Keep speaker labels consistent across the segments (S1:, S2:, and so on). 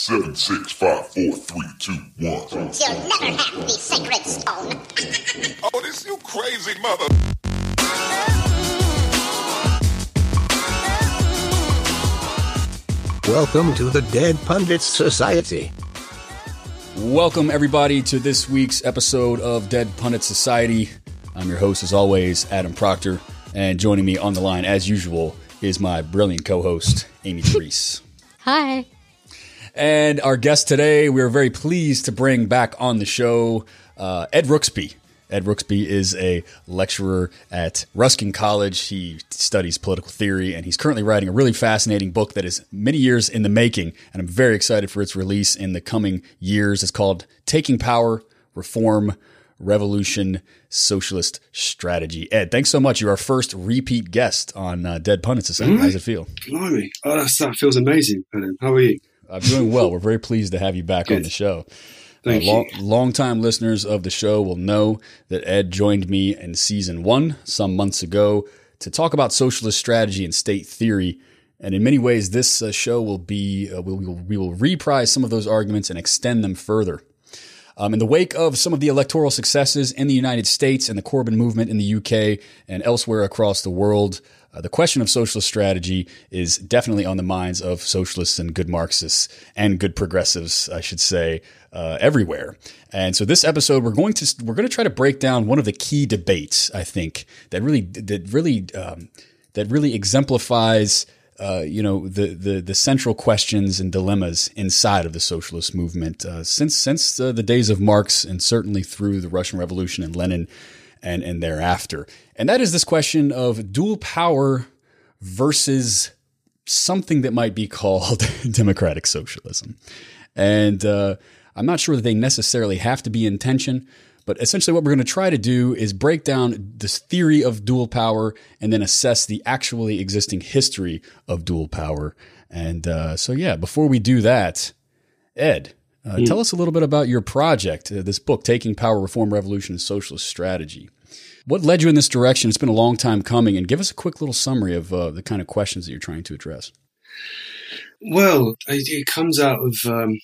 S1: Seven, six, five, four, three, two, one.
S2: You'll never have the sacred stone.
S1: Oh, this you crazy mother.
S3: Welcome to the Dead Pundits Society.
S4: Welcome, everybody, to this week's episode of Dead Pundit Society. I'm your host, as always, Adam Proctor, and joining me on the line, as usual, is my brilliant co host, Amy Therese.
S5: Hi.
S4: And our guest today, we are very pleased to bring back on the show uh, Ed Rooksby. Ed Rooksby is a lecturer at Ruskin College. He studies political theory, and he's currently writing a really fascinating book that is many years in the making. And I'm very excited for its release in the coming years. It's called Taking Power, Reform, Revolution, Socialist Strategy. Ed, thanks so much. You're our first repeat guest on uh, Dead Pundit Society. How does it feel?
S6: Blimey. Oh, that feels amazing. Adam. How are you?
S4: I'm doing well. We're very pleased to have you back on the show.
S6: Thank
S4: long,
S6: you.
S4: Longtime listeners of the show will know that Ed joined me in season one some months ago to talk about socialist strategy and state theory. And in many ways, this uh, show will be uh, we, will, we will reprise some of those arguments and extend them further. Um, in the wake of some of the electoral successes in the United States and the Corbyn movement in the UK and elsewhere across the world, uh, the question of socialist strategy is definitely on the minds of socialists and good Marxists and good progressives, I should say, uh, everywhere. And so, this episode, we're going to we're going to try to break down one of the key debates. I think that really that really um, that really exemplifies uh, you know the, the the central questions and dilemmas inside of the socialist movement uh, since since uh, the days of Marx and certainly through the Russian Revolution and Lenin and and thereafter. And that is this question of dual power versus something that might be called democratic socialism. And uh, I'm not sure that they necessarily have to be in tension. But essentially, what we're going to try to do is break down this theory of dual power and then assess the actually existing history of dual power. And uh, so, yeah, before we do that, Ed, uh, tell us a little bit about your project, uh, this book, Taking Power, Reform, Revolution, and Socialist Strategy. What led you in this direction? It's been a long time coming, and give us a quick little summary of uh, the kind of questions that you're trying to address.
S6: Well, it, comes out of, um,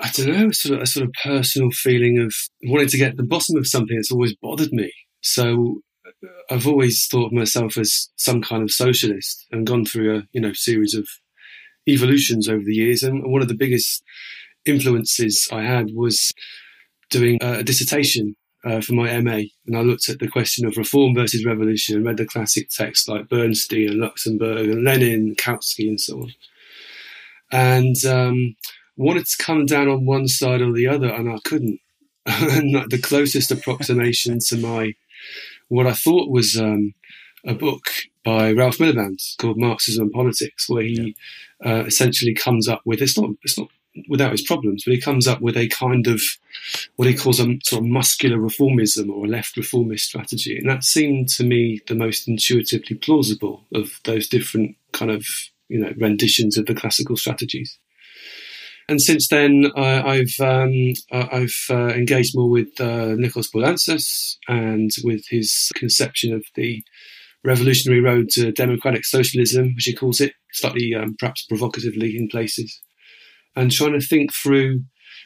S6: I don't know, sort of a sort of personal feeling of wanting to get the bottom of something that's always bothered me. So uh, I've always thought of myself as some kind of socialist and gone through a, you know, series of evolutions over the years. And one of the biggest influences I had was doing a dissertation uh, for my MA, and I looked at the question of reform versus revolution and read the classic texts like Bernstein and Luxemburg and Lenin, Kautsky, and so on. And um, wanted to come down on one side or the other, and I couldn't. and the closest approximation to my what I thought was um, a book by Ralph Miliband called Marxism and Politics, where he uh, essentially comes up with it's not it's not without his problems, but he comes up with a kind of what he calls a sort of muscular reformism or a left reformist strategy, and that seemed to me the most intuitively plausible of those different kind of you know renditions of the classical strategies. And since then, uh, I've um, I've uh, engaged more with uh, Nikos Poulantzas and with his conception of the revolutionary road to democratic socialism, which he calls it, slightly um, perhaps provocatively in places, and trying to think through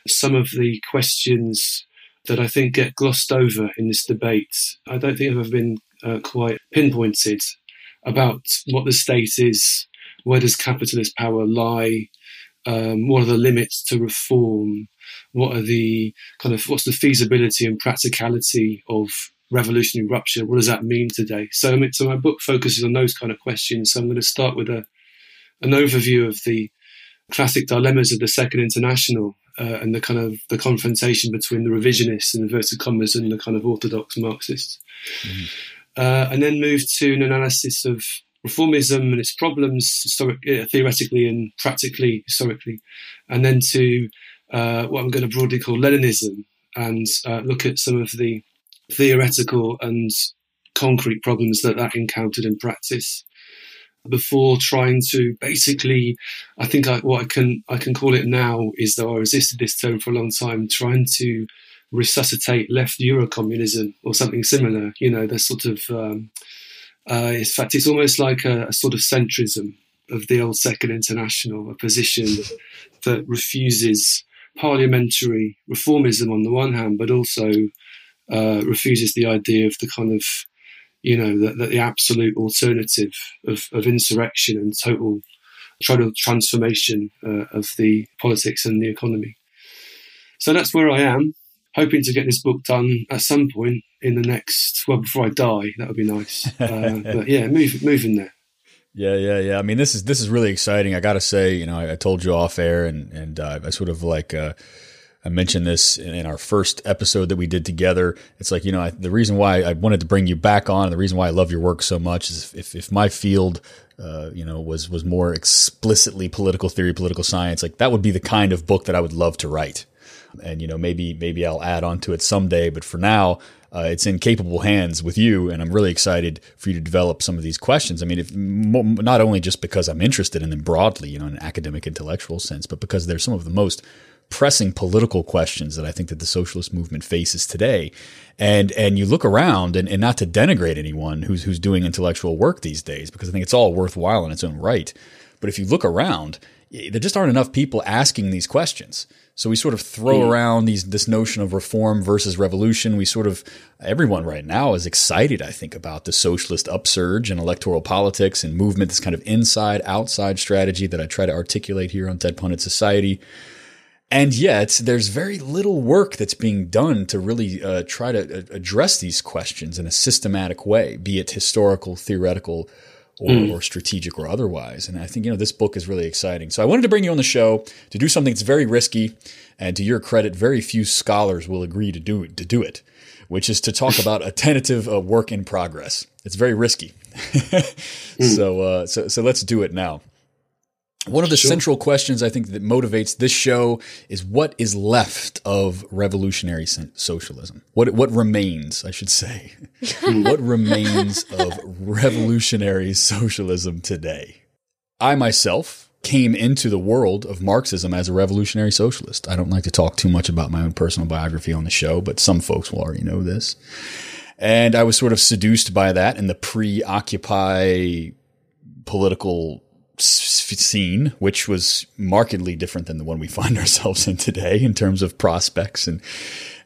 S6: some of the questions that I think get glossed over in this debate. I don't think I've ever been uh, quite pinpointed about what the state is, where does capitalist power lie, um, what are the limits to reform, what are the kind of what's the feasibility and practicality of revolutionary rupture? What does that mean today? So, I mean, so my book focuses on those kind of questions. So I'm going to start with a an overview of the classic dilemmas of the Second International uh, and the kind of the confrontation between the revisionists and inverted commas and the kind of orthodox Marxists, uh, and then move to an analysis of reformism and its problems historic, uh, theoretically and practically historically, and then to uh, what I'm going to broadly call Leninism and uh, look at some of the theoretical and concrete problems that that encountered in practice before trying to basically I think I, what I can I can call it now is though I resisted this term for a long time trying to resuscitate left Eurocommunism or something similar you know the sort of um, uh, in fact it's almost like a, a sort of centrism of the old Second International, a position that refuses parliamentary reformism on the one hand, but also uh, refuses the idea of the kind of, you know, that the absolute alternative of, of, insurrection and total total transformation uh, of the politics and the economy. So that's where I am, hoping to get this book done at some point in the next, well, before I die. That would be nice. Uh, but yeah, move, moving there.
S4: Yeah, yeah, yeah. I mean, this is this is really exciting. I got to say, you know, I, I, told you off air, and and uh, I sort of like uh, I mentioned this in, our first episode that we did together. It's like you know, I, the reason why I wanted to bring you back on, and the reason why I love your work so much is if if my field, uh, you know, was was more explicitly political theory, political science, like that would be the kind of book that I would love to write. And you know, maybe maybe I'll add on to it someday, but for now, uh, it's in capable hands with you, and I'm really excited for you to develop some of these questions. I mean, if, not only just because I'm interested in them broadly, you know, in an academic intellectual sense, but because they're some of the most pressing political questions that I think that the socialist movement faces today. And and you look around, and, and not to denigrate anyone who's who's doing intellectual work these days, because I think it's all worthwhile in its own right. But if you look around, there just aren't enough people asking these questions. So we sort of throw mm. around these this notion of reform versus revolution. We sort of everyone right now is excited, I think, about the socialist upsurge in electoral politics and movement, this kind of inside outside strategy that I try to articulate here on Dead Pundit Society. And yet, there's very little work that's being done to really uh, try to uh, address these questions in a systematic way, be it historical, theoretical, or, mm. or, strategic or otherwise. And I think, you know, this book is really exciting. So I wanted to bring you on the show to do something that's very risky. And to your credit, very few scholars will agree to do, to do it, which is to talk about a tentative uh, work in progress. It's very risky. mm. So, uh, so, so let's do it now. One of the sure. central questions I think that motivates this show is what is left of revolutionary socialism? What what remains, I should say. what remains of revolutionary socialism today? I myself came into the world of Marxism as a revolutionary socialist. I don't like to talk too much about my own personal biography on the show, but some folks will already know this. And I was sort of seduced by that in the pre-occupy political scene, which was markedly different than the one we find ourselves in today in terms of prospects. And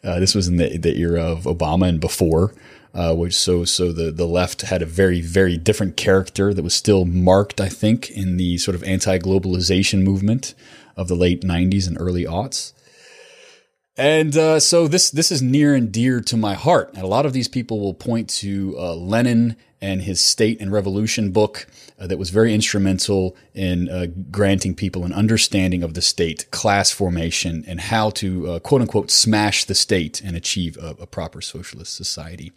S4: uh, this was in the, the era of Obama and before. Uh, which so so the the left had a very very different character that was still marked, I think, in the sort of anti-globalization movement of the late '90s and early aughts. And uh, so this this is near and dear to my heart. And a lot of these people will point to uh, Lenin and his State and Revolution book uh, that was very instrumental in uh, granting people an understanding of the state, class formation, and how to uh, quote unquote smash the state and achieve a, a proper socialist society.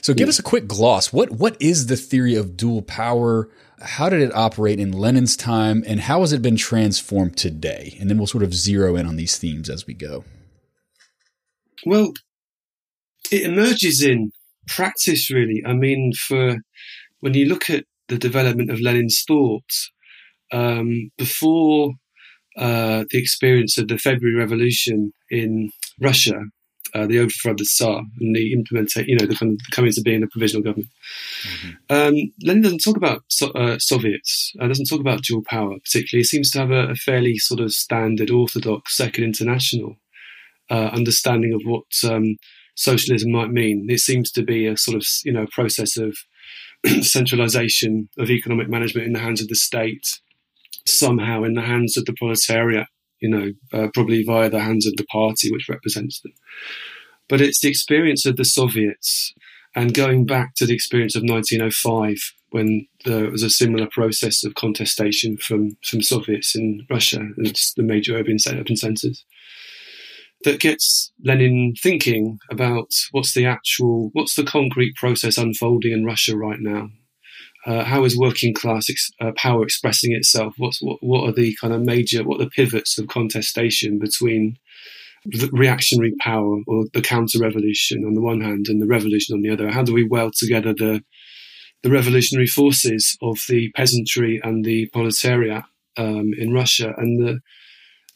S4: So, give yeah. us a quick gloss. What what is the theory of dual power? How did it operate in Lenin's time, and how has it been transformed today? And then we'll sort of zero in on these themes as we go.
S6: Well, it emerges in practice, really. I mean, for when you look at the development of Lenin's thought, um, before uh, the experience of the February Revolution in Russia, uh, the overthrow of the Tsar and the implementation, you know, the, kind of coming to being a provisional government. Mm-hmm. Um, Lenin doesn't talk about so, uh, Soviets, uh, doesn't talk about dual power particularly. He seems to have a, a fairly sort of standard orthodox Second International uh, understanding of what um, socialism might mean. It seems to be a sort of you know process of centralization of economic management in the hands of the state, somehow in the hands of the proletariat. You know, uh, probably via the hands of the party which represents them. But it's the experience of the Soviets and going back to the experience of 1905 when there was a similar process of contestation from, from Soviets in Russia and the major urban, urban centers that gets Lenin thinking about what's the actual, what's the concrete process unfolding in Russia right now. Uh, how is working class ex- uh, power expressing itself? What's what, what are the kind of major, what are the pivots of contestation between the reactionary power or the counter revolution on the one hand and the revolution on the other? How do we weld together the the revolutionary forces of the peasantry and the proletariat um, in Russia and the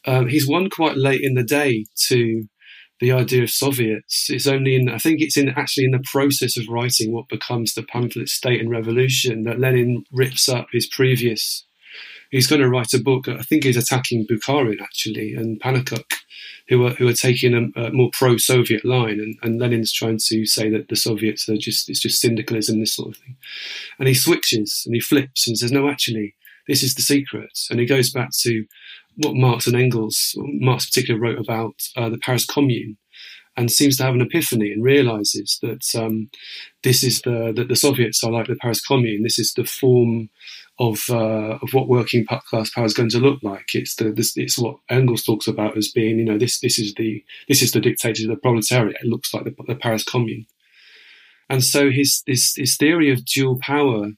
S6: um, he's won quite late in the day to the idea of Soviets. It's only in, I think it's in actually in the process of writing what becomes the pamphlet State and Revolution that Lenin rips up his previous he's going to write a book. I think he's attacking Bukharin actually and Pannekoek, who are who are taking a, a more pro-Soviet line, and, and Lenin's trying to say that the Soviets are just it's just syndicalism, this sort of thing. And he switches and he flips and says, no, actually, this is the secret. And he goes back to what Marx and Engels, Marx particularly wrote about uh, the Paris Commune, and seems to have an epiphany and realizes that um, this is the that the Soviets are like the Paris Commune. This is the form of uh, of what working class power is going to look like. It's the this, it's what Engels talks about as being you know this this is the this is the dictator of the proletariat. It looks like the, the Paris Commune, and so his his his theory of dual power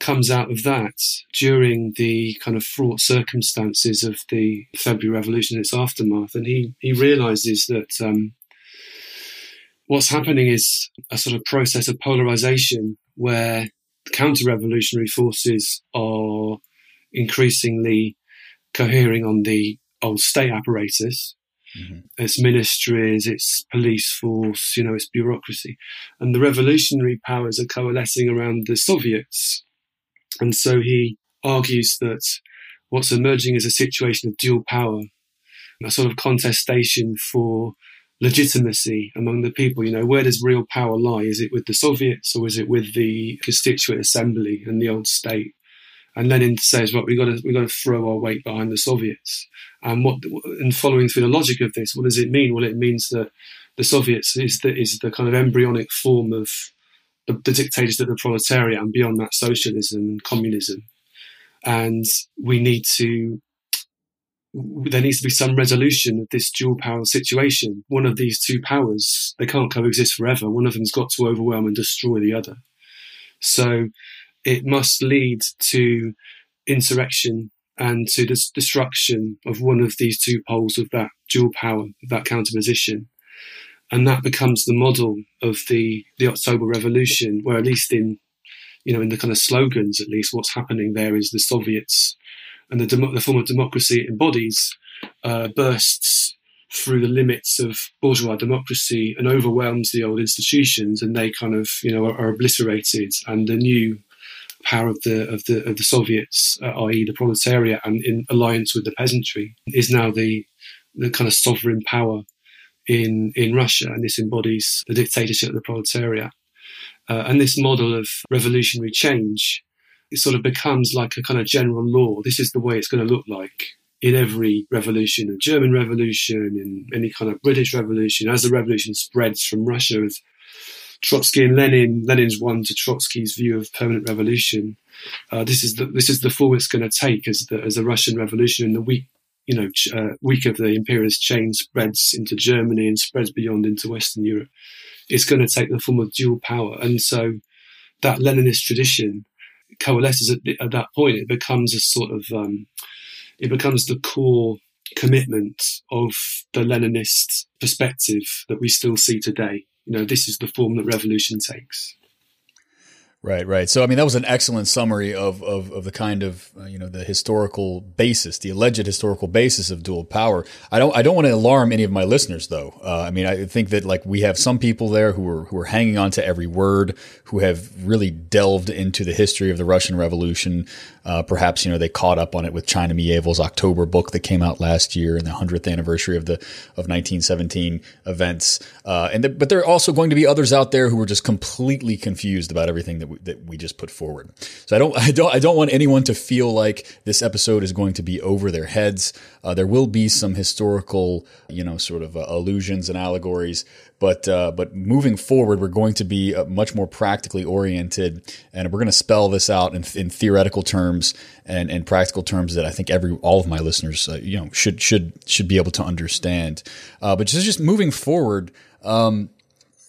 S6: comes out of that during the kind of fraught circumstances of the February Revolution and its aftermath. And he, he realizes that um, what's happening is a sort of process of polarization where counter revolutionary forces are increasingly cohering on the old state apparatus. Mm-hmm. Its ministries, its police force, you know, its bureaucracy. And the revolutionary powers are coalescing around the Soviets and so he argues that what's emerging is a situation of dual power, a sort of contestation for legitimacy among the people. You know, where does real power lie? Is it with the Soviets or is it with the Constituent Assembly and the old state? And Lenin says, "Well, we got to we've got to throw our weight behind the Soviets." And what and following through the logic of this, what does it mean? Well, it means that the Soviets is the is the kind of embryonic form of the, the dictators of the proletariat and beyond that socialism and communism. And we need to there needs to be some resolution of this dual power situation. One of these two powers, they can't coexist forever. One of them's got to overwhelm and destroy the other. So it must lead to insurrection and to the destruction of one of these two poles of that dual power, of that counterposition and that becomes the model of the the October Revolution, where at least in you know in the kind of slogans, at least what's happening there is the Soviets and the, the form of democracy it embodies uh, bursts through the limits of bourgeois democracy and overwhelms the old institutions, and they kind of you know are, are obliterated, and the new power of the of the of the Soviets, uh, i.e., the proletariat, and in alliance with the peasantry, is now the the kind of sovereign power in, in Russia, and this embodies the dictatorship of the proletariat. Uh, and this model of revolutionary change, it sort of becomes like a kind of general law. This is the way it's going to look like in every revolution, a German revolution, in any kind of British revolution, as the revolution spreads from Russia with Trotsky and Lenin, Lenin's one to Trotsky's view of permanent revolution. Uh, this is the this is the form it's going to take as the as the Russian Revolution in the week you know, uh, weak of the imperialist chain spreads into Germany and spreads beyond into Western Europe, it's going to take the form of dual power. And so that Leninist tradition coalesces at, at that point. It becomes a sort of, um, it becomes the core commitment of the Leninist perspective that we still see today. You know, this is the form that revolution takes.
S4: Right, right. So, I mean, that was an excellent summary of of, of the kind of uh, you know the historical basis, the alleged historical basis of dual power. I don't I don't want to alarm any of my listeners, though. Uh, I mean, I think that like we have some people there who are who are hanging on to every word, who have really delved into the history of the Russian Revolution. Uh, perhaps you know they caught up on it with China Mieville's October book that came out last year and the hundredth anniversary of the of 1917 events. Uh, and the, but there are also going to be others out there who are just completely confused about everything that we, that we just put forward. So I don't I don't I don't want anyone to feel like this episode is going to be over their heads. Uh, there will be some historical you know sort of uh, allusions and allegories but uh, but moving forward, we're going to be uh, much more practically oriented, and we're going to spell this out in, in theoretical terms and, and practical terms that I think every all of my listeners uh, you know should should should be able to understand. Uh, but just just moving forward. Um,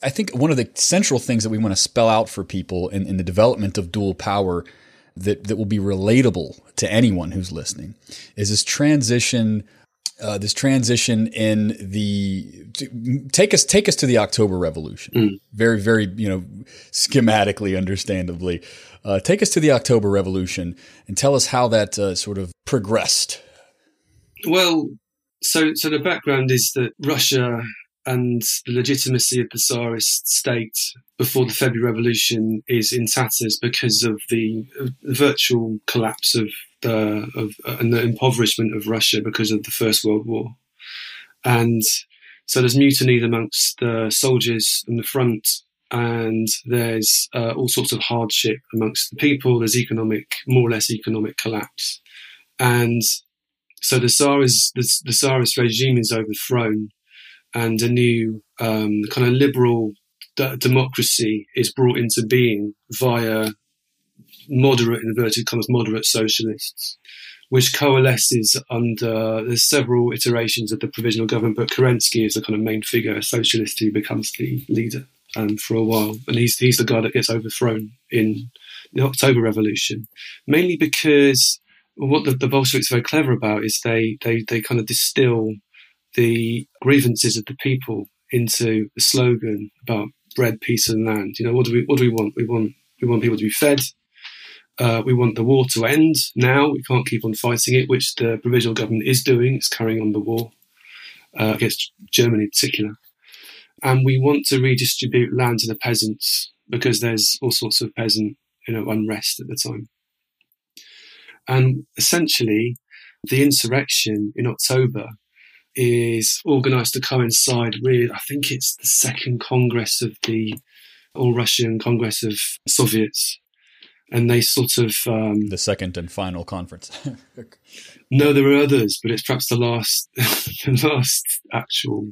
S4: I think one of the central things that we want to spell out for people in, in the development of dual power that, that will be relatable to anyone who's listening is this transition uh, this transition in the take us take us to the October Revolution. Mm. Very very you know schematically, understandably, uh, take us to the October Revolution and tell us how that uh, sort of progressed.
S6: Well, so so the background is that Russia and the legitimacy of the Tsarist state before the February Revolution is in tatters because of the virtual collapse of the of uh, and the impoverishment of Russia because of the First World War, and so there's mutinies amongst the soldiers in the front, and there's uh, all sorts of hardship amongst the people. There's economic, more or less economic collapse, and so the Tsarist the, the Tsarist regime is overthrown, and a new um, kind of liberal d- democracy is brought into being via moderate inverted commas moderate socialists, which coalesces under there's several iterations of the provisional government, but Kerensky is the kind of main figure, a socialist who becomes the leader um, for a while, and he's he's the guy that gets overthrown in the October Revolution, mainly because what the, the Bolsheviks are very clever about is they they they kind of distill the grievances of the people into a slogan about bread, peace, and land. You know, what do we what do we want? We want we want people to be fed. Uh, we want the war to end now. We can't keep on fighting it, which the provisional government is doing. It's carrying on the war uh, against Germany in particular. And we want to redistribute land to the peasants because there's all sorts of peasant, you know, unrest at the time. And essentially, the insurrection in October is organised to coincide with, I think it's the second Congress of the All Russian Congress of Soviets. And they sort of. Um,
S4: the second and final conference.
S6: no, there are others, but it's perhaps the last, the last actual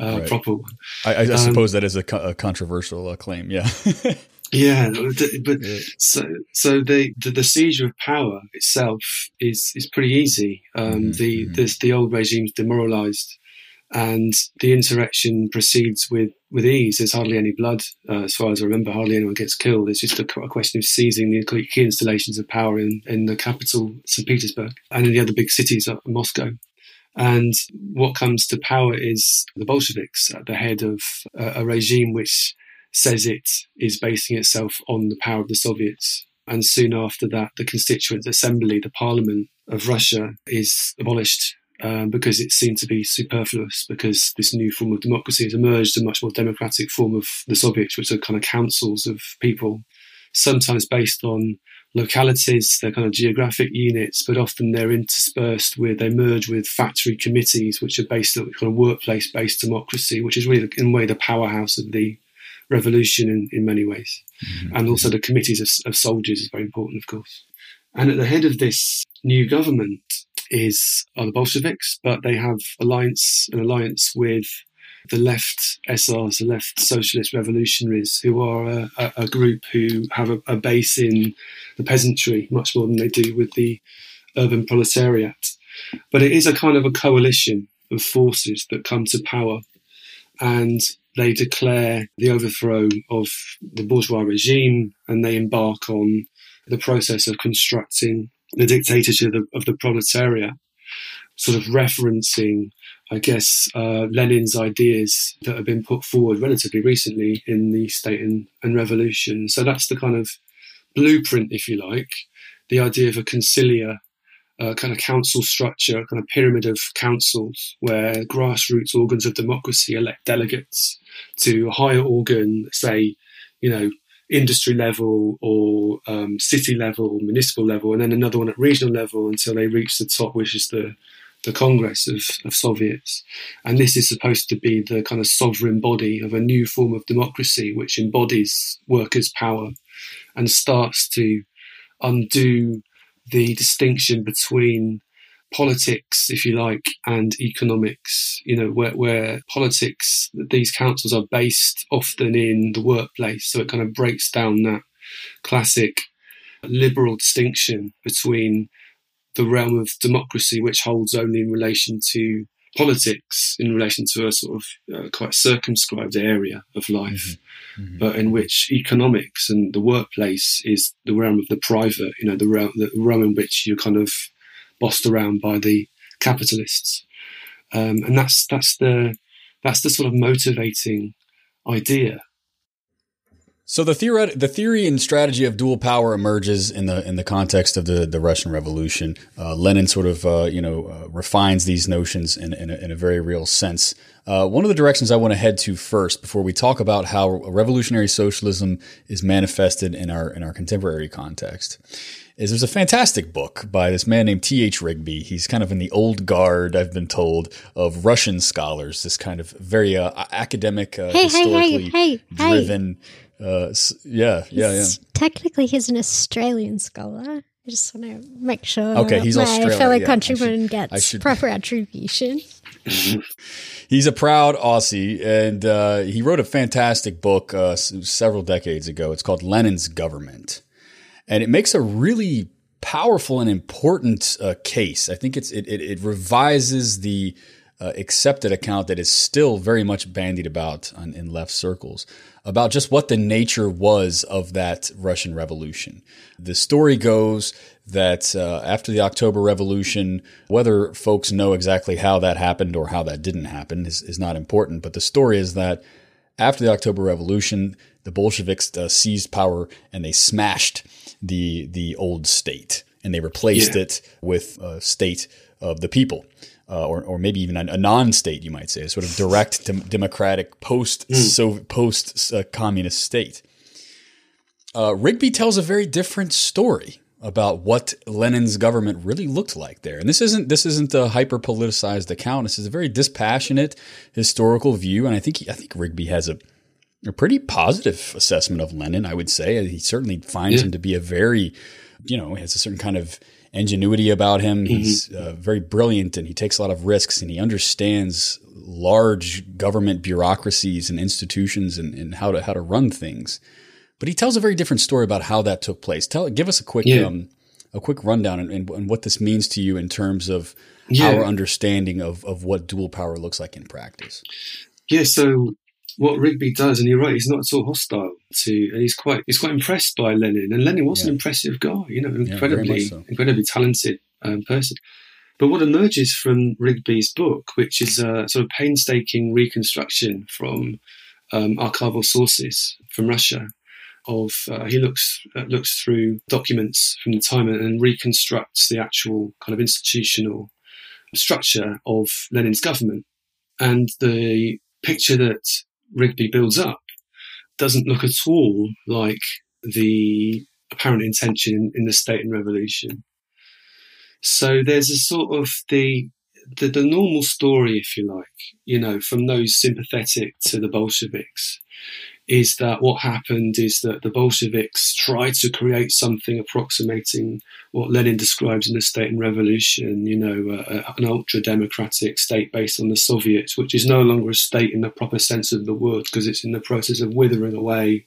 S6: uh, right. proper one.
S4: I, I um, suppose that is a, co- a controversial uh, claim, yeah.
S6: Yeah, but yeah. so so the, the, the seizure of power itself is is pretty easy. Um, mm-hmm. The mm-hmm. the old regime's demoralised, and the insurrection proceeds with with ease. There's hardly any blood, uh, as far as I remember. Hardly anyone gets killed. It's just a, a, question of seizing the key installations of power in in the capital, St. Petersburg, and in the other big cities, like Moscow. And what comes to power is the Bolsheviks at the head of a, a regime which says it is basing itself on the power of the Soviets. And soon after that, the Constituent Assembly, the Parliament of Russia, is abolished um, because it seemed to be superfluous because this new form of democracy has emerged, a much more democratic form of the Soviets, which are kind of councils of people, sometimes based on localities, they're kind of geographic units, but often they're interspersed with, they merge with factory committees, which are based on kind of workplace based democracy, which is really, in a way, the powerhouse of the revolution in, in many ways. Mm-hmm. And also the committees of, of soldiers is very important, of course. And at the head of this new government is are the Bolsheviks, but they have alliance an alliance with the left SRs, the left socialist revolutionaries, who are a, a, a group who have a, a, base in the peasantry much more than they do with the urban proletariat. But it is a kind of a coalition of forces that come to power, and they declare the overthrow of the bourgeois regime and they embark on the process of constructing the dictatorship of, of the proletariat, sort of referencing, I guess, uh, Lenin's ideas that have been put forward relatively recently in the State and, and Revolution. So that's the kind of blueprint, if you like, the idea of a concilia uh, kind of council structure, a kind of pyramid of councils where grassroots organs of democracy elect delegates to a higher organ, say, you know, industry level or um, city level, municipal level, and then another one at regional level until they reach the top, which is the the Congress of, of Soviets. And this is supposed to be the kind of sovereign body of a new form of democracy which embodies workers' power and starts to undo the distinction between politics, if you like, and economics, you know, where, where politics, these councils are based often in the workplace. So it kind of breaks down that classic liberal distinction between the realm of democracy, which holds only in relation to politics, in relation to a sort of uh, quite circumscribed area of life, mm-hmm. Mm-hmm. but in which economics and the workplace is the realm of the private, you know, the realm, the realm in which you're kind of bossed around by the capitalists, um, and that's that's the that's the sort of motivating idea.
S4: So the theory, the theory and strategy of dual power emerges in the in the context of the, the Russian Revolution. Uh, Lenin sort of uh, you know uh, refines these notions in, in a, in, a, very real sense. Uh, one of the directions I want to head to first, before we talk about how revolutionary socialism is manifested in our in our contemporary context, is there's a fantastic book by this man named T.H. Rigby. He's kind of in the old guard, I've been told, of Russian scholars. This kind of very uh, academic, uh,
S5: hey,
S4: historically
S5: hey, hey,
S4: driven. Uh, yeah, yeah, yeah.
S5: Technically, he's an Australian scholar. I just want to make sure
S4: okay, he's
S5: my
S4: Australian,
S5: fellow
S4: yeah,
S5: countryman
S4: should,
S5: gets
S4: should,
S5: proper attribution.
S4: he's a proud Aussie, and uh, he wrote a fantastic book uh, several decades ago. It's called Lenin's Government and it makes a really powerful and important uh, case. I think it's it, it, it revises the uh, accepted account that is still very much bandied about on, in left circles about just what the nature was of that Russian Revolution. The story goes that uh, after the October Revolution, whether folks know exactly how that happened or how that didn't happen is, is not important. But the story is that after the October Revolution, the Bolsheviks uh, seized power and they smashed the the old state and they replaced yeah. it with a state of the people. Uh, or, or maybe even a, non-state, you might say, a sort of direct dem- democratic post mm. so post uh, communist state. Uh, Rigby tells a very different story about what Lenin's government really looked like there, and this isn't this isn't a hyper politicized account. This is a very dispassionate historical view, and I think he, I think Rigby has a a pretty positive assessment of Lenin, I would say. He certainly finds yeah. him to be a very, you know, has a certain kind of ingenuity about him. Mm-hmm. He's uh, very brilliant and he takes a lot of risks and he understands large government bureaucracies and institutions and, and how to how to run things. But he tells a very different story about how that took place. Tell, give us a quick yeah. um, a quick rundown and, and, and, what this means to you in terms of yeah. our understanding of of what dual power looks like in practice.
S6: Yeah, so what Rigby does, and you're right, he's not at all hostile to, and he's quite he's quite impressed by Lenin, and Lenin was yeah. an impressive guy, you know, incredibly yeah, so. incredibly talented um, person. But what emerges from Rigby's book, which is a sort of painstaking reconstruction from um, archival sources from Russia, of uh, he looks uh, looks through documents from the time and, and reconstructs the actual kind of institutional structure of Lenin's government, and the picture that Rigby builds up doesn't look at all like the apparent intention in the state and revolution. So there's a sort of the, the, the normal story, if you like, you know, from those sympathetic to the Bolsheviks, is that what happened is that the Bolsheviks tried to create something approximating what Lenin describes in the State and Revolution, you know, uh, an ultra democratic state based on the Soviets, which is no longer a state in the proper sense of the word because it's in the process of withering away.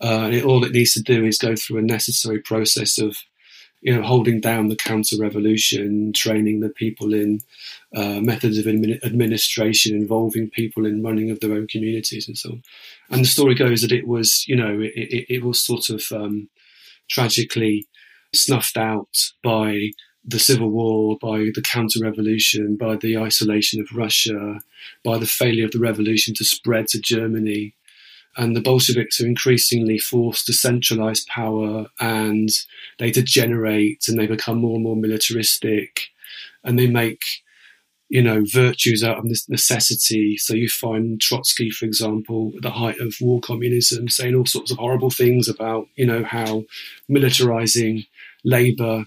S6: Uh, it, all it needs to do is go through a necessary process of you know, holding down the counter revolution, training the people in uh, methods of admi- administration, involving people in running of their own communities, and so on. And the story goes that it was, you know, it, it, it was sort of um, tragically snuffed out by the civil war, by the counter revolution, by the isolation of Russia, by the failure of the revolution to spread to Germany. And the Bolsheviks are increasingly forced to centralize power and they degenerate and they become more and more militaristic. And they make you know virtues out of necessity so you find trotsky for example at the height of war communism saying all sorts of horrible things about you know how militarizing labor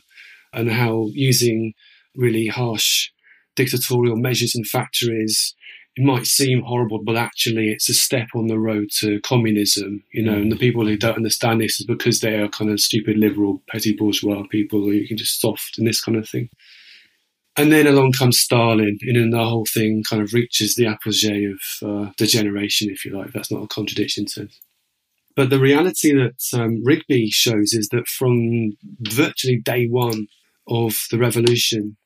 S6: and how using really harsh dictatorial measures in factories it might seem horrible, but actually it's a step on the road to communism, you know, and the people who don't understand this is because they are kind of stupid liberal, petty bourgeois people who you can just soft and this kind of thing. And then along comes Stalin, and then the whole thing kind of reaches the apogee of uh, degeneration, if you like. That's not a contradiction to But the reality that um, Rigby shows is that from virtually day one of the revolution,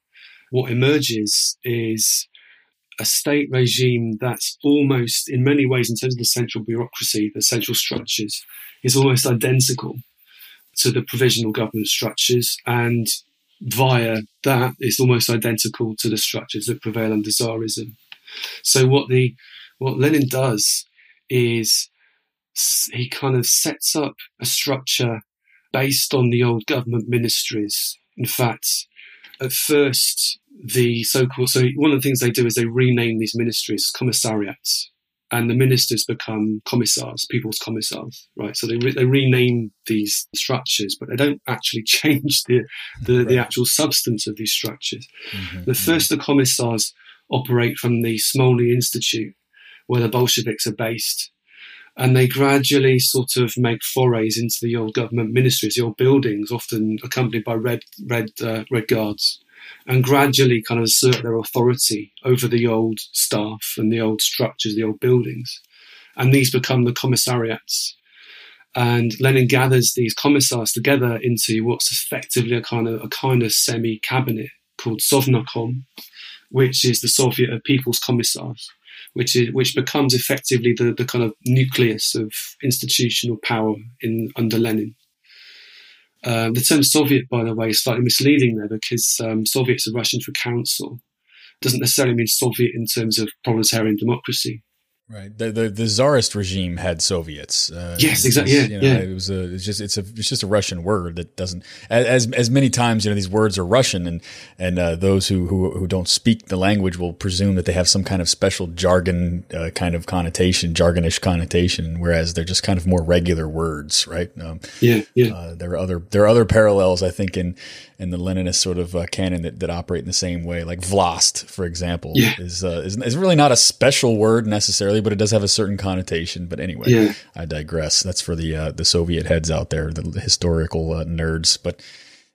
S6: what emerges is a state regime that's almost, in many ways, in terms of the central bureaucracy, the central structures, is almost identical to the provisional government structures. And via that, it's almost identical to the structures that prevail under Tsarism. So what the what Lenin does is he kind of sets up a structure based on the old government ministries. In fact, at first, the so-called so one of the things they do is they rename these ministries commissariats, and the ministers become commissars, people's commissars, right? So they re- they rename these structures, but they don't actually change the the, the actual substance of these structures.
S4: Mhm,
S6: The
S4: mhm.
S6: first the commissars operate from the Smolny Institute, where the Bolsheviks are based. And they gradually sort of make forays into the old government ministries, the old buildings, often accompanied by red, red, uh, red guards, and gradually kind of assert their authority over the old staff and the old structures, the old buildings. And these become the commissariats. And Lenin gathers these commissars together into what's effectively a kind of a kind of semi-cabinet called Sovnarkom, which is the Soviet of People's Commissars, which is which becomes effectively the, the kind of nucleus of institutional power in under Lenin. Um, the term Soviet, by the way, is slightly misleading there because um, Soviet's are Russian for council. Doesn't necessarily mean Soviet in terms of proletarian democracy.
S4: Right. The, the the czarist regime had Soviets. Uh,
S6: Yes, exactly. Yeah,
S4: you know,
S6: yeah.
S4: It was a. It's just. It's a. It's just a Russian word that doesn't. As as many times, you know, these words are Russian, and and uh, those who, who who don't speak the language will presume that they have some kind of special jargon uh, kind of connotation, jargonish connotation, whereas they're just kind of more regular words, right? Um,
S6: Yeah, yeah.
S4: uh, there are other there are other parallels, I think, in in the Leninist sort of uh, canon that, that operate in the same way. Like vlast, for example,
S6: Yeah.
S4: is, uh, is is really not a special word necessarily, but it does have a certain connotation. But anyway,
S6: Yeah.
S4: I digress. That's for the uh, the Soviet heads out there, the historical uh, nerds. But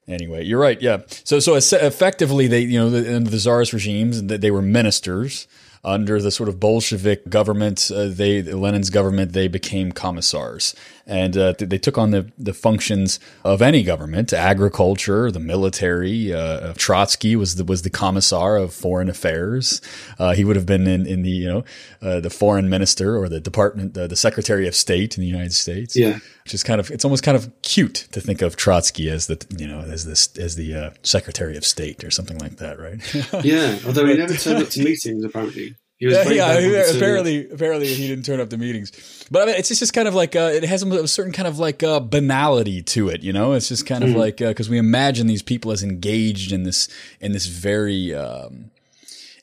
S4: anyway, you're right. Yeah. So so effectively, they you know the, under the czarist regimes, they, they were ministers. Under the sort of Bolshevik government, uh, they Lenin's government, they became commissars, and uh, they took on the the functions of any government: agriculture, the military. Uh, Trotsky was the was the commissar of foreign affairs. Uh, he would have been in, in the you know uh, the foreign minister or the department, uh, the secretary of state in the United States
S6: Yeah.
S4: which is kind of it's almost kind of cute to think of Trotsky as the you know as this as the uh, Secretary of State or something like that, right?
S6: Yeah, although he never turned up to meetings, apparently. He was
S4: yeah, yeah, apparently, apparently he didn't turn up to meetings. But I mean, it's just, just kind of like uh, it has a certain kind of like uh, banality to it, you know. It's just kind of like because we imagine these people as engaged in this in this very um,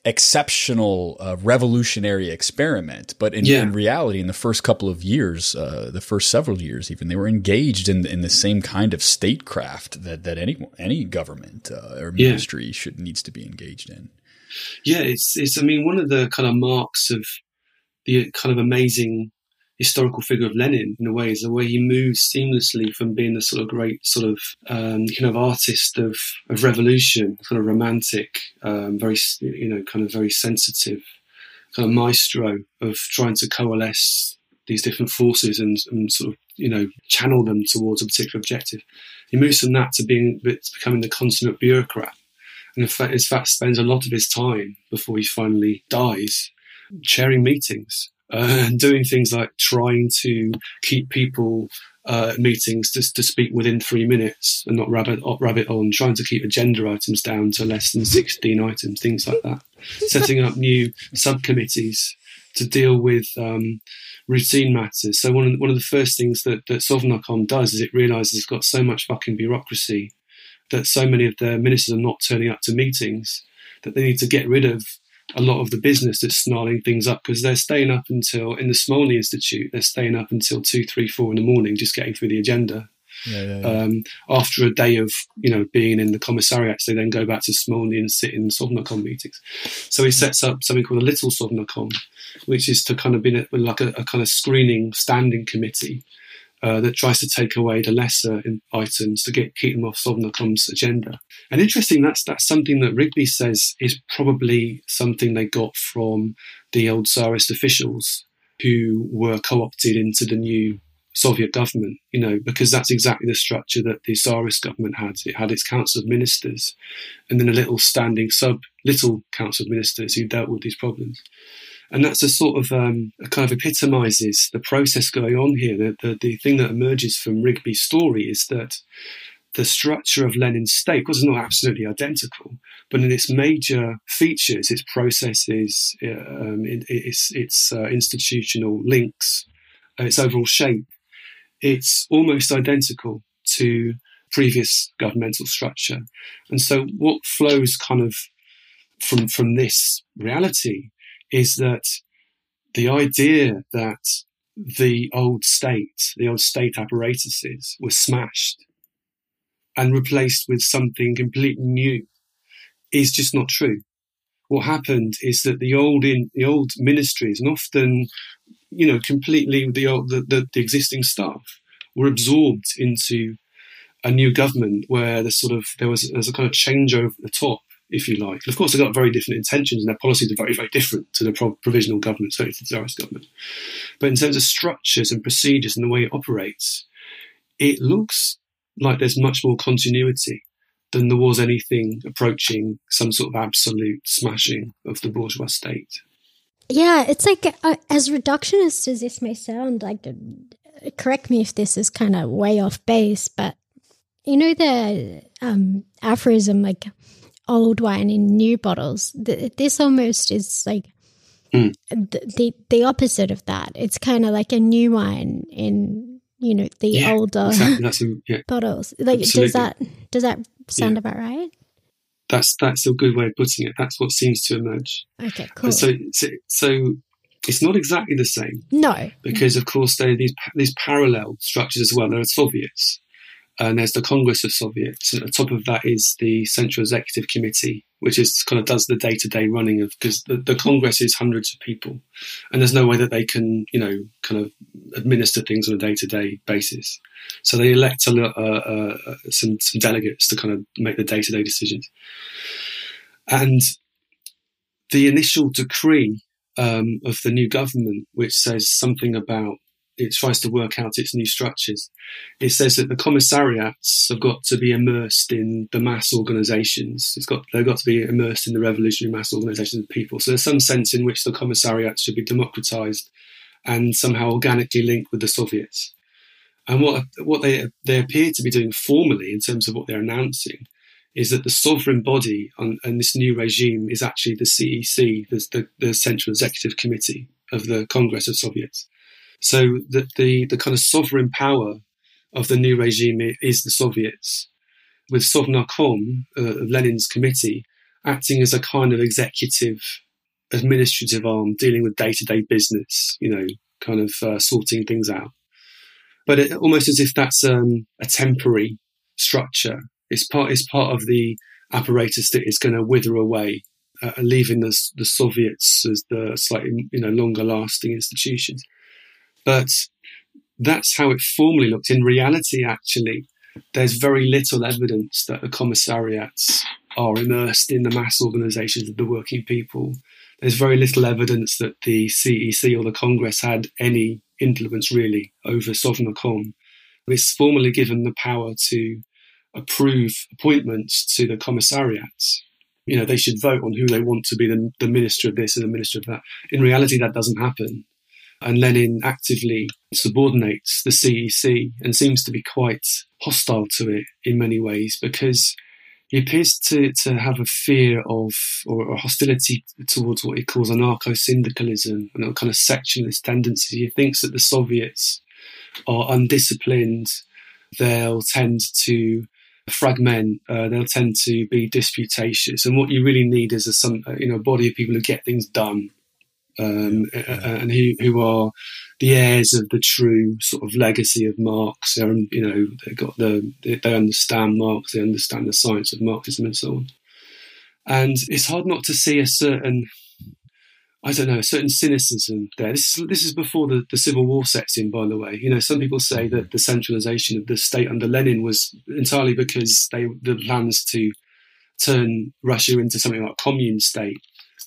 S4: exceptional uh, revolutionary experiment, but in,
S6: Yeah.
S4: in reality, in the first couple of years, uh, the first several years, even they were engaged in in the same kind of statecraft that that any any government uh, or
S6: Yeah.
S4: ministry should needs to be engaged in.
S6: Yeah, it's it's. I mean, one of the kind of marks of the kind of amazing historical figure of Lenin, in a way, is the way he moves seamlessly from being a sort of great sort of um, kind of artist of of revolution, kind of romantic, um, very you know, kind of very sensitive, kind of maestro of trying to coalesce these different forces and, and sort of you know channel them towards a particular objective. He moves from that to being becoming the consummate bureaucrat and in fact, in fact spends a lot of his time before he finally dies chairing meetings uh, and doing things like trying to keep people uh, at meetings to, to speak within three minutes and not rabbit, rabbit on, trying to keep agenda items down to less than 16 items, things like that. Setting up new subcommittees to deal with um, routine matters. So one of, the, one of the first things that, that Sovnarkom does is it realizes it's got so much fucking bureaucracy that so many of their ministers are not turning up to meetings that they need to get rid of a lot of the business that's snarling things up because they're staying up until in the Smolny Institute they're staying up until two, three, four in the morning just getting through the agenda.
S4: Yeah, yeah, yeah.
S6: Um, after a day of you know being in the commissariats, they then go back to Smolny and sit in Sovnarkom meetings. So he sets up something called a Little Sovnarkom, which is to kind of be like a, a kind of screening standing committee uh, that tries to take away the lesser items to get keep them off Sovnarkom's agenda. And interesting, that's that's something that Rigby says is probably something they got from the old Tsarist officials who were co-opted into the new Soviet government, you know, because that's exactly the structure that the Tsarist government had. It had its council of ministers and then a little standing sub little council of ministers who dealt with these problems. And that's a sort of um, a kind of epitomizes the process going on here. The, the, the thing that emerges from Rigby's story is that the structure of Lenin's state, it's not absolutely identical, but in its major features, its processes, um, its, its uh, institutional links, uh, its overall shape, it's almost identical to previous governmental structure. And so what flows kind of from, from this reality is that the idea that the old state, the old state apparatuses were smashed and replaced with something completely new is just not true. What happened is that the old in the old ministries and often, you know, completely the old the, the, the existing staff were absorbed into a new government where the sort of there was there's a kind of change over the top, if you like. And of course, they've got very different intentions, and their policies are very very different to the pro- provisional government, certainly to the Tsarist government. But in terms of structures and procedures and the way it operates, it looks like there's much more continuity than there was anything approaching some sort of absolute smashing of the bourgeois state.
S5: Yeah, it's like uh, as reductionist as this may sound, like uh, correct me if this is kind of way off base, but you know the um, aphorism like old wine in new bottles. This almost is like
S6: Mm.
S5: the, the opposite of that. It's kind of like a new wine in you know the
S6: Yeah,
S5: older
S6: Exactly. A, yeah,
S5: bottles. Like does that does that sound
S6: Yeah.
S5: about right?
S6: that's that's a good way of putting it. That's what seems to emerge.
S5: Okay, cool.
S6: And so, so, so it's not exactly the same
S5: no,
S6: because, of course, there are these these parallel structures as well. There are Soviets, and there's the Congress of Soviets. At the top of that is the Central Executive Committee, which is kind of does the day to day running of because the, the Congress is hundreds of people, and there's no way that they can, you know, kind of administer things on a day to day basis. So they elect a, uh, uh, some some delegates to kind of make the day to day decisions, and the initial decree um, of the new government, which says something about it tries to work out its new structures. It says that the commissariats have got to be immersed in the mass organisations. It's got they've got to be immersed in the revolutionary mass organisations of people. So there's some sense in which the commissariats should be democratised and somehow organically linked with the Soviets. And what what they they appear to be doing formally in terms of what they're announcing is that the sovereign body on, on this new regime is actually the CEC, the, the, the Central Executive Committee of the Congress of Soviets. So that the, the kind of sovereign power of the new regime is the Soviets, with Sovnarkom, uh, Lenin's committee, acting as a kind of executive, administrative arm dealing with day to day business, you know, kind of uh, sorting things out. But it, almost as if that's um, a temporary structure. It's part, it's part of the apparatus that is going to wither away, uh, leaving the, the Soviets as the slightly, you know, longer lasting institutions. But that's how it formally looked. In reality, actually, there's very little evidence that the commissariats are immersed in the mass organisations of the working people. There's very little evidence that the CEC or the Congress had any influence really over Sovnarkom. It's formally given the power to approve appointments to the commissariats. You know, they should vote on who they want to be the, the minister of this and the minister of that. In reality, that doesn't happen. And Lenin actively subordinates the CEC and seems to be quite hostile to it in many ways because he appears to, to have a fear of or a hostility towards what he calls anarcho syndicalism and a kind of sectionalist tendency. He thinks that the Soviets are undisciplined, they'll tend to fragment, uh, they'll tend to be disputatious, and what you really need is a some you know body of people who get things done um, and who, who are the heirs of the true sort of legacy of Marx. They're, you know, they got the, they, they understand Marx, they understand the science of Marxism and so on. And it's hard not to see a certain, I don't know, a certain cynicism there. This is this is before the, the Civil War sets in, by the way. You know, some people say that the centralization of the state under Lenin was entirely because they the plans to turn Russia into something like a commune state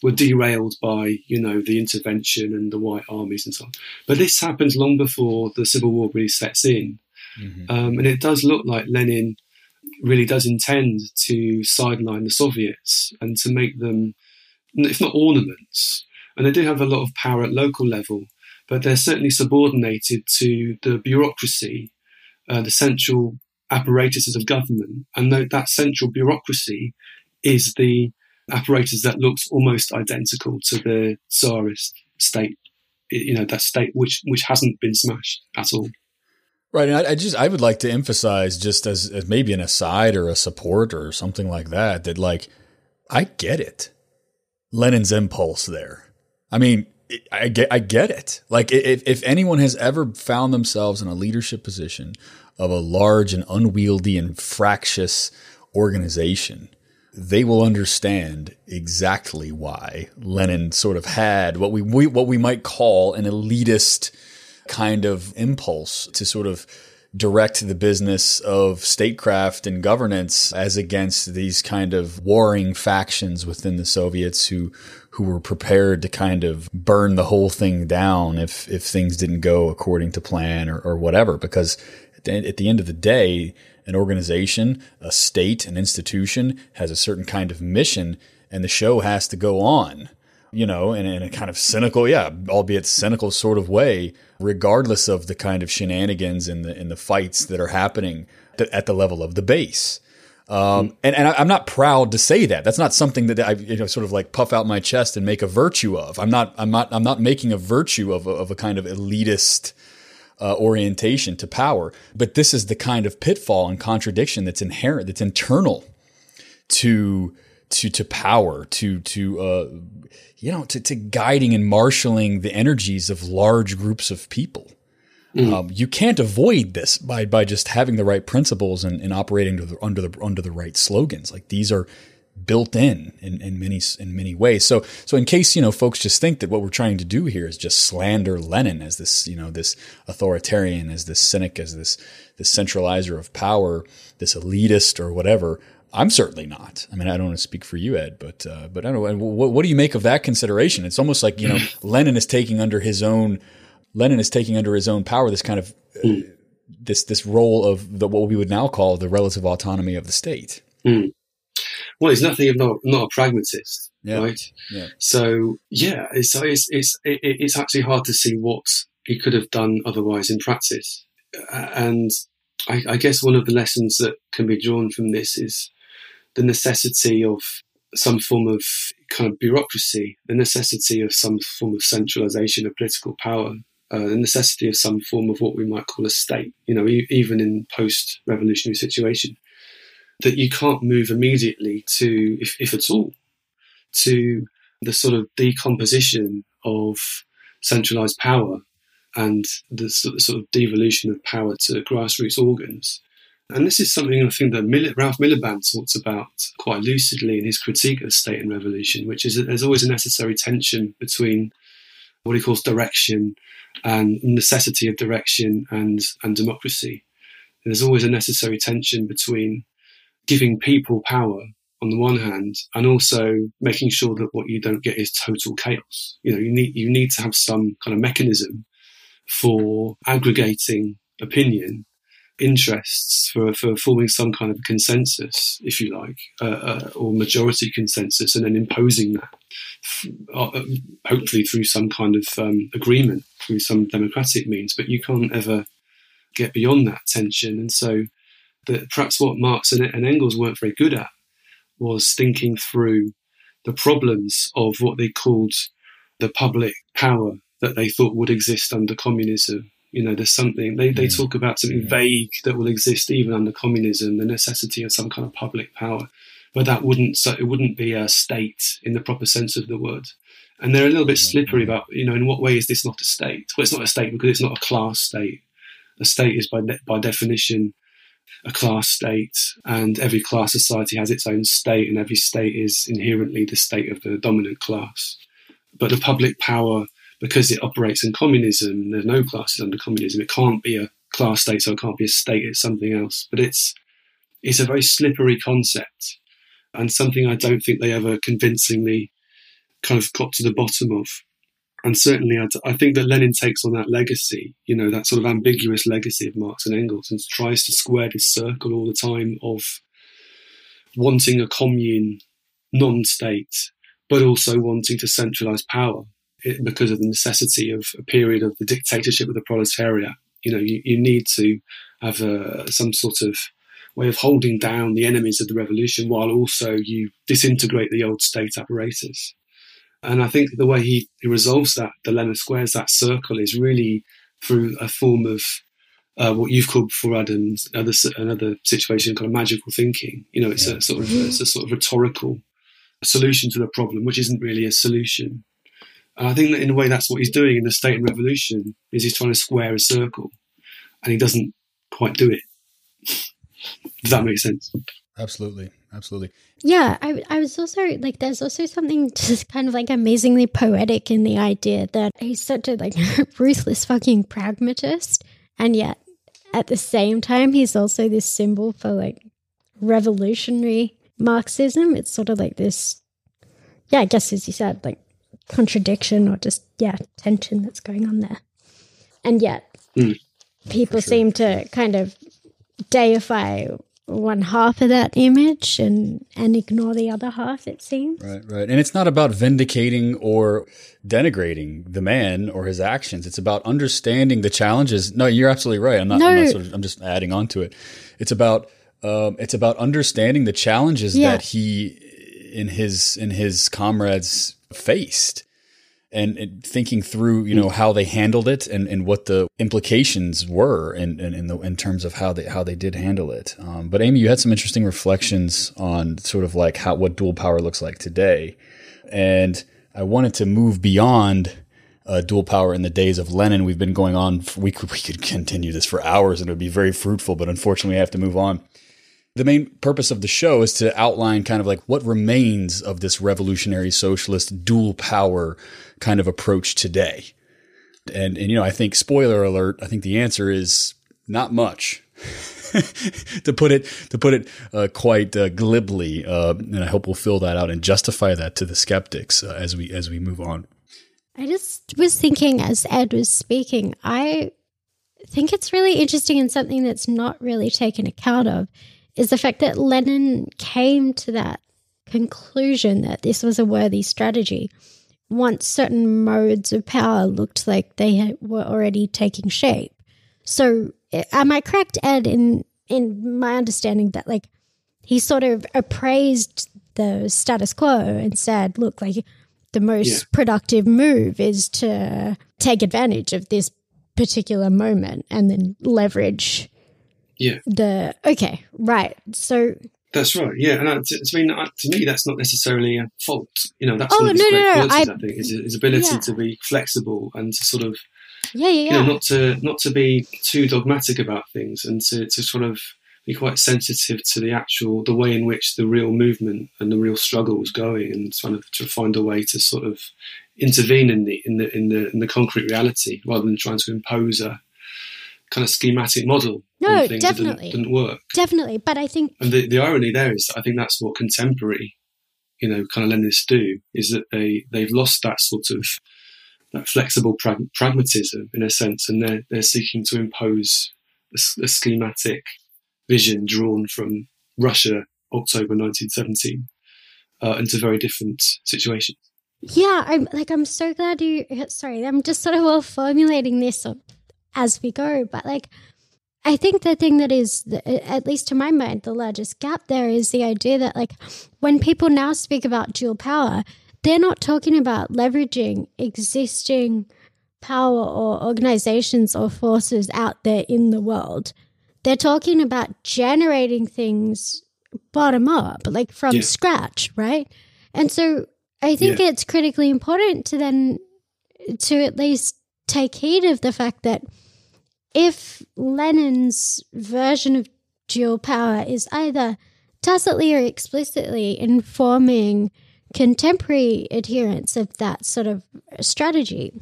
S6: were derailed by, you know, the intervention and the white armies and so on. But this happens long before the Civil War really sets in. Um, and it does look like Lenin really does intend to sideline the Soviets and to make them, if not ornaments, and they do have a lot of power at local level, but they're certainly subordinated to the bureaucracy, uh, the central apparatuses of government. And that central bureaucracy is the apparatus that looks almost identical to the Tsarist state you know, that state which which hasn't been smashed at all.
S4: Right, and I, I, just I would like to emphasize just as, as maybe an aside or a support or something like that that like I get it, Lenin's impulse there. I mean, I get I get it. Like if if anyone has ever found themselves in a leadership position of a large and unwieldy and fractious organization, they will understand exactly why Lenin sort of had what we, we what we might call an elitist kind of impulse to sort of direct the business of statecraft and governance as against these kind of warring factions within the Soviets who who were prepared to kind of burn the whole thing down if if things didn't go according to plan or, or whatever. Because at the, at the end of the day an organization a state an institution has a certain kind of mission and the show has to go on you know, in, in a kind of cynical, yeah, albeit cynical sort of way, regardless of the kind of shenanigans and the in the fights that are happening at the level of the base. Um, and, and I, am not proud to say that. That's not something that I you know sort of like puff out my chest and make a virtue of. I'm not. I'm not. I'm not making a virtue of a, of a kind of elitist uh, orientation to power. But this is the kind of pitfall and contradiction that's inherent, that's internal to to to power, to to uh, you know, to, to guiding and marshaling the energies of large groups of people. Mm. Um, you can't avoid this by by just having the right principles and, and operating the, under the under the right slogans. Like these are built in, in in many in many ways. So so in case you know folks just think that what we're trying to do here is just slander Lenin as this you know this authoritarian, as this cynic, as this this centralizer of power, this elitist or whatever. I'm certainly not. I mean, I don't want to speak for you, Ed, but uh, but I don't know. What, what do you make of that consideration? It's almost like you know, Lenin is taking under his own. Lenin is taking under his own power this kind of uh, this this role of the what we would now call the relative autonomy of the state.
S6: Mm. Well, he's nothing if not not a pragmatist, yeah. right? Yeah. So yeah, it's it's it's it's actually hard to see what he could have done otherwise in practice, and I, I guess one of the lessons that can be drawn from this is the necessity of some form of kind of bureaucracy, the necessity of some form of centralization of political power, uh, the necessity of some form of what we might call a state, you know, e- even in post revolutionary situation, that you can't move immediately to, if, if at all, to the sort of decomposition of centralized power and the sort of devolution of power to grassroots organs and this is something I think that Ralph Miliband talks about quite lucidly in his critique of state and revolution, which is that there's always a necessary tension between what he calls direction and necessity of direction and, and democracy. There's always a necessary tension between giving people power on the one hand and also making sure that what you don't get is total chaos. You know, you need you need to have some kind of mechanism for aggregating opinion interests for, for forming some kind of consensus, if you like, uh, uh, or majority consensus, and then imposing that, uh, uh, hopefully through some kind of um, agreement, through some democratic means. But you can't ever get beyond that tension. And so, the, perhaps what Marx and, and Engels weren't very good at was thinking through the problems of what they called the public power that they thought would exist under communism you know, there's something they, they mm. talk about something vague that will exist even under communism, the necessity of some kind of public power, but that wouldn't so it wouldn't be a state in the proper sense of the word. And they're a little bit slippery mm. about you know in what way is this not a state? Well, it's not a state because it's not a class state. A state is by by definition a class state, and every class society has its own state, and every state is inherently the state of the dominant class. But the public power because it operates in communism, there's no classes under communism. It can't be a class state, so it can't be a state. It's something else. But it's it's a very slippery concept, and something I don't think they ever convincingly kind of got to the bottom of. And certainly, I, I think that Lenin takes on that legacy, you know, that sort of ambiguous legacy of Marx and Engels, and tries to square this circle all the time of wanting a commune non-state, but also wanting to centralize power eh, because of the necessity of a period of the dictatorship of the proletariat. You know, you, you need to have a, some sort of way of holding down the enemies of the revolution while also you disintegrate the old state apparatus. And I think the way he, he resolves that, the Lenin squares that circle, is really through a form of uh, what you've called before, Adam, another, another situation, kind of magical thinking. You know, it's yeah. a sort of it's a sort of rhetorical solution to the problem, which isn't really a solution. And I think that in a way, that's what he's doing in the State and Revolution. Is he's trying to square a circle, and he doesn't quite do it. Does that make sense?
S4: Absolutely, absolutely.
S5: Yeah, I, I was also like, there's also something just kind of like amazingly poetic in the idea that he's such a like ruthless fucking pragmatist, and yet at the same time, he's also this symbol for like revolutionary Marxism. It's sort of like this, yeah, I guess as you said, like contradiction or just, yeah, tension that's going on there. And yet, mm, people sure. seem to kind of deify one half of that image and and ignore the other half it seems.
S4: Right right. And it's not about vindicating or denigrating the man or his actions. It's about understanding the challenges. No you're absolutely right. I'm not, no. I'm, not sort of, I'm just adding on to it. It's about um, it's about understanding the challenges yeah. that he in his in his comrades faced and, and, thinking through, you know, how they handled it and, and what the implications were in, in, in, the, in terms of how they, how they did handle it. Um, but Amy, you had some interesting reflections on sort of like how, what dual power looks like today. And I wanted to move beyond uh, dual power in the days of Lenin. We've been going on, we could, we could continue this for hours and it would be very fruitful, but unfortunately I have to move on. The main purpose of the show is to outline kind of like what remains of this revolutionary socialist dual power kind of approach today. And, and you know, I think spoiler alert, I think the answer is not much. to put it to put it uh, quite uh, glibly, uh, and I hope we'll fill that out and justify that to the skeptics uh, as we as we move on.
S5: I just was thinking as Ed was speaking, I think it's really interesting and something that's not really taken account of is the fact that Lenin came to that conclusion that this was a worthy strategy once certain modes of power looked like they were already taking shape. So, eh, am I correct, Ed, in in my understanding that like he sort of appraised the status quo and said, "Look, like the most yeah. productive move is to take advantage of this particular moment and then leverage."
S6: Yeah.
S5: The okay, right. So
S6: that's right. Yeah, and I, to, to, me, to me, that's not necessarily a fault. You know, that's oh, one of his no, great no, no. qualities. I, I think is his ability yeah. to be flexible and to sort of,
S5: yeah, yeah,
S6: yeah. You know, not to not to be too dogmatic about things and to to sort of be quite sensitive to the actual the way in which the real movement and the real struggle was going, and trying to, to find a way to sort of intervene in the in the in the in the concrete reality rather than trying to impose a kind of schematic model
S5: no, definitely
S6: didn't, didn't, work.
S5: Definitely, but I think
S6: and the, the irony there is, I think that's what contemporary, you know, kind of Leninists do is that they they've lost that sort of that flexible prag- pragmatism in a sense, and they're they're seeking to impose a, a schematic vision drawn from Russia, October 1917, uh, into very different situations.
S5: Yeah, I'm like I'm so glad you. Sorry, I'm just sort of well formulating this as we go, but like I think the thing that is, at least to my mind, the largest gap there is the idea that, like, when people now speak about dual power, they're not talking about leveraging existing power or organizations or forces out there in the world. They're talking about generating things bottom up, like from yeah. scratch, right? And so I think yeah. it's critically important to then to at least take heed of the fact that if Lenin's version of dual power is either tacitly or explicitly informing contemporary adherents of that sort of strategy.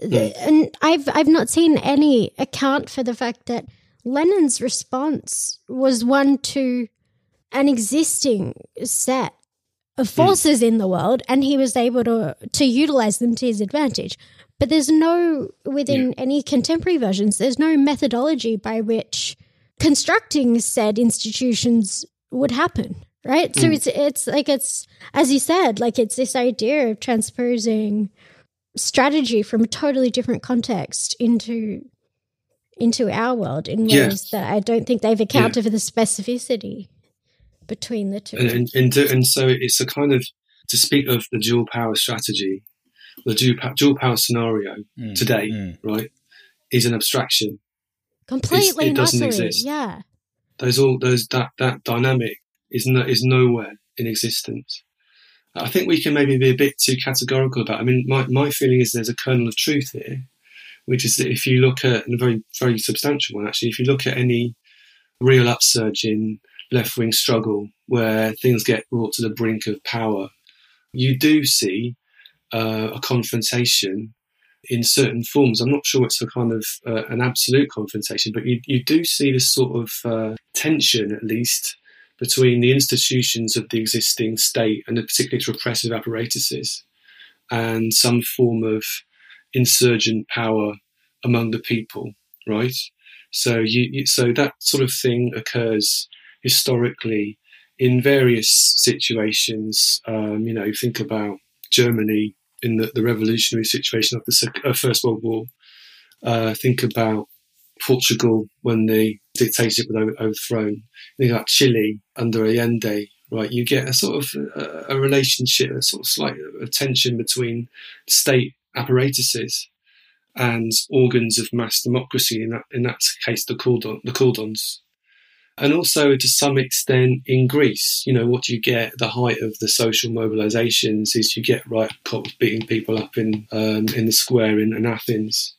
S5: Hmm. And I've I've not seen any account for the fact that Lenin's response was one to an existing set forces mm. in the world and he was able to to utilize them to his advantage but there's no, within yeah. any contemporary versions, there's no methodology by which constructing said institutions would happen. Right. Mm. So it's, it's like, it's, as you said, like it's this idea of transposing strategy from a totally different context into into our world in ways that I don't think they've accounted yeah. for the specificity between the two.
S6: And, and, and, and, so it's a kind of, to speak of the dual power strategy, the dual, dual power scenario
S4: Mm,
S6: today,
S4: mm.
S6: right, is an abstraction.
S5: Completely
S6: it doesn't
S5: utterly,
S6: exist.
S5: Yeah.
S6: Those all those that that dynamic is no, is nowhere in existence. I think we can maybe be a bit too categorical about. It. I mean, my my feeling is there's a kernel of truth here, which is that if you look at and a very very substantial one actually, if you look at any real upsurge in left wing struggle where things get brought to the brink of power, you do see uh, a confrontation in certain forms. I'm not sure it's a kind of uh, an absolute confrontation, but you, you do see this sort of uh, tension, at least, between the institutions of the existing state and particularly its repressive apparatuses and some form of insurgent power among the people, right? So you so that sort of thing occurs historically in various situations. Um, you know, think about Germany in the, the revolutionary situation of the uh, First World War. Uh, think about Portugal when the dictatorship was overthrown. Think about Chile under Allende. Right, you get a sort of uh, a relationship, a sort of slight a tension between state apparatuses and organs of mass democracy. In that, in that case, the cordon, the cordons, and also to some extent in Greece. You know, what you get at the height of the social mobilizations is you get right cops beating people up in um, in the square in, in Athens.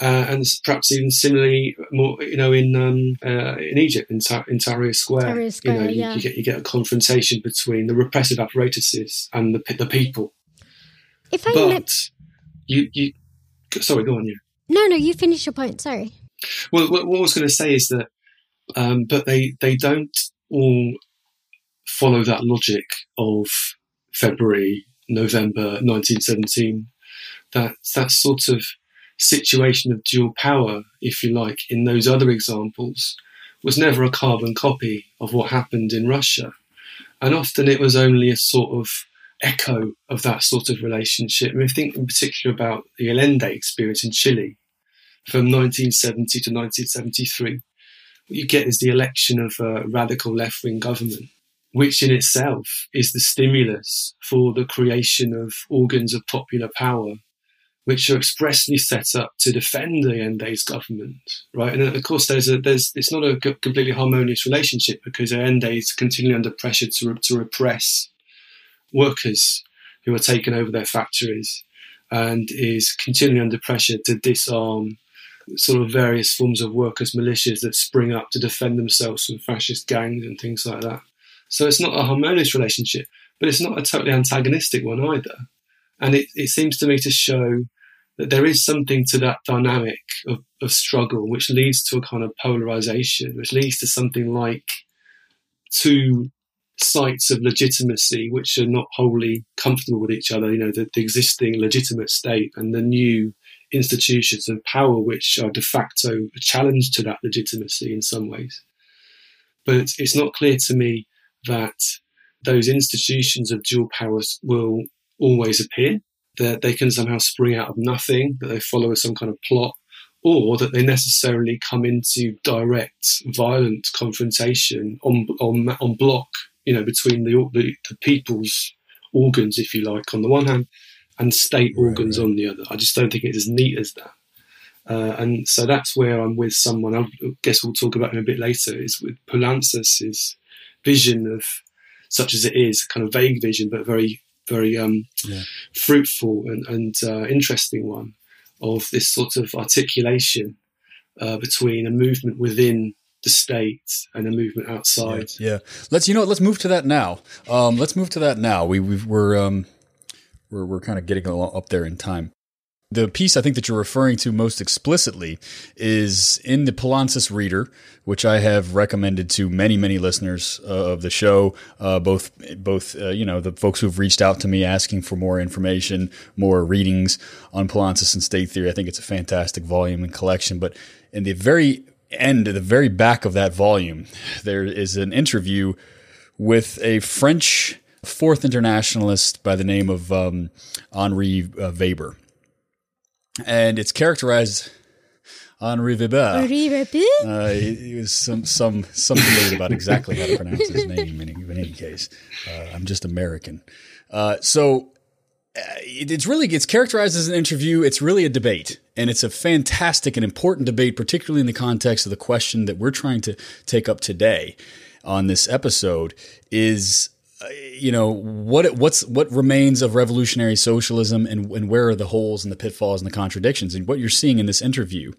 S6: Uh, and perhaps even similarly, more you know, in um, uh, in Egypt, in, Ta- in Tahrir Square,
S5: Tahrir
S6: you know, you,
S5: yeah.
S6: you get you get a confrontation between the repressive apparatuses and the the people.
S5: If I
S6: But you you sorry, go on, you.
S5: no, no, you finish your point. Sorry.
S6: Well, what, what I was going to say is that, um, but they they don't all follow that logic of February, November, 1917. That that sort of situation of dual power, if you like, in those other examples, was never a carbon copy of what happened in Russia, and often it was only a sort of echo of that sort of relationship. I mean, think in particular about the Allende experience in Chile from 1970 to 1973. What you get is the election of a radical left wing government, which in itself is the stimulus for the creation of organs of popular power, which are expressly set up to defend Allende's government, right? And of course, there's a there's it's not a completely harmonious relationship because Allende is continually under pressure to to repress workers who are taking over their factories and is continually under pressure to disarm sort of various forms of workers' militias that spring up to defend themselves from fascist gangs and things like that. So it's not a harmonious relationship, but it's not a totally antagonistic one either. And it, it seems to me to show that there is something to that dynamic of, of struggle which leads to a kind of polarization, which leads to something like two sites of legitimacy which are not wholly comfortable with each other, you know, the, the existing legitimate state and the new institutions of power which are de facto a challenge to that legitimacy in some ways. But it's not clear to me that those institutions of dual powers will always appear, that they can somehow spring out of nothing, that they follow some kind of plot, or that they necessarily come into direct, violent confrontation on on on block, you know, between the the, the people's organs, if you like, on the one hand, and state
S4: Right,
S6: organs
S4: right.
S6: on the other. I just don't think it's as neat as that. Uh, and so that's where I'm with someone. I guess we'll talk about him a bit later. Is with Poulantzas's vision of such as it is, kind of vague vision, but very, very um,
S4: Yeah.
S6: fruitful and, and uh, interesting one of this sort of articulation uh, between a movement within the state and a movement outside.
S4: Yeah. Let's you know let's move to that now. Um, let's move to that now. We we've, we're um, we're we're kind of getting up there in time. The piece I think that you're referring to most explicitly is in the Poulantzas Reader, which I have recommended to many, many listeners uh, of the show. Uh, both, both, uh, you know, the folks who've reached out to me asking for more information, more readings on Poulantzas and state theory. I think it's a fantastic volume and collection. But in the very end, the very back of that volume, there is an interview with a French fourth internationalist by the name of um, Henri uh, Weber. And it's characterized Henri Weber. Uh, it, it was some some some debate about exactly how to pronounce his name. In, in any case, uh, I'm just American. Uh, so it- it's really it's characterized as an interview. It's really a debate, and it's a fantastic and important debate, particularly in the context of the question that we're trying to take up today on this episode. Is uh, you know what what's what remains of revolutionary socialism, and and where are the holes and the pitfalls and the contradictions? And what you're seeing in this interview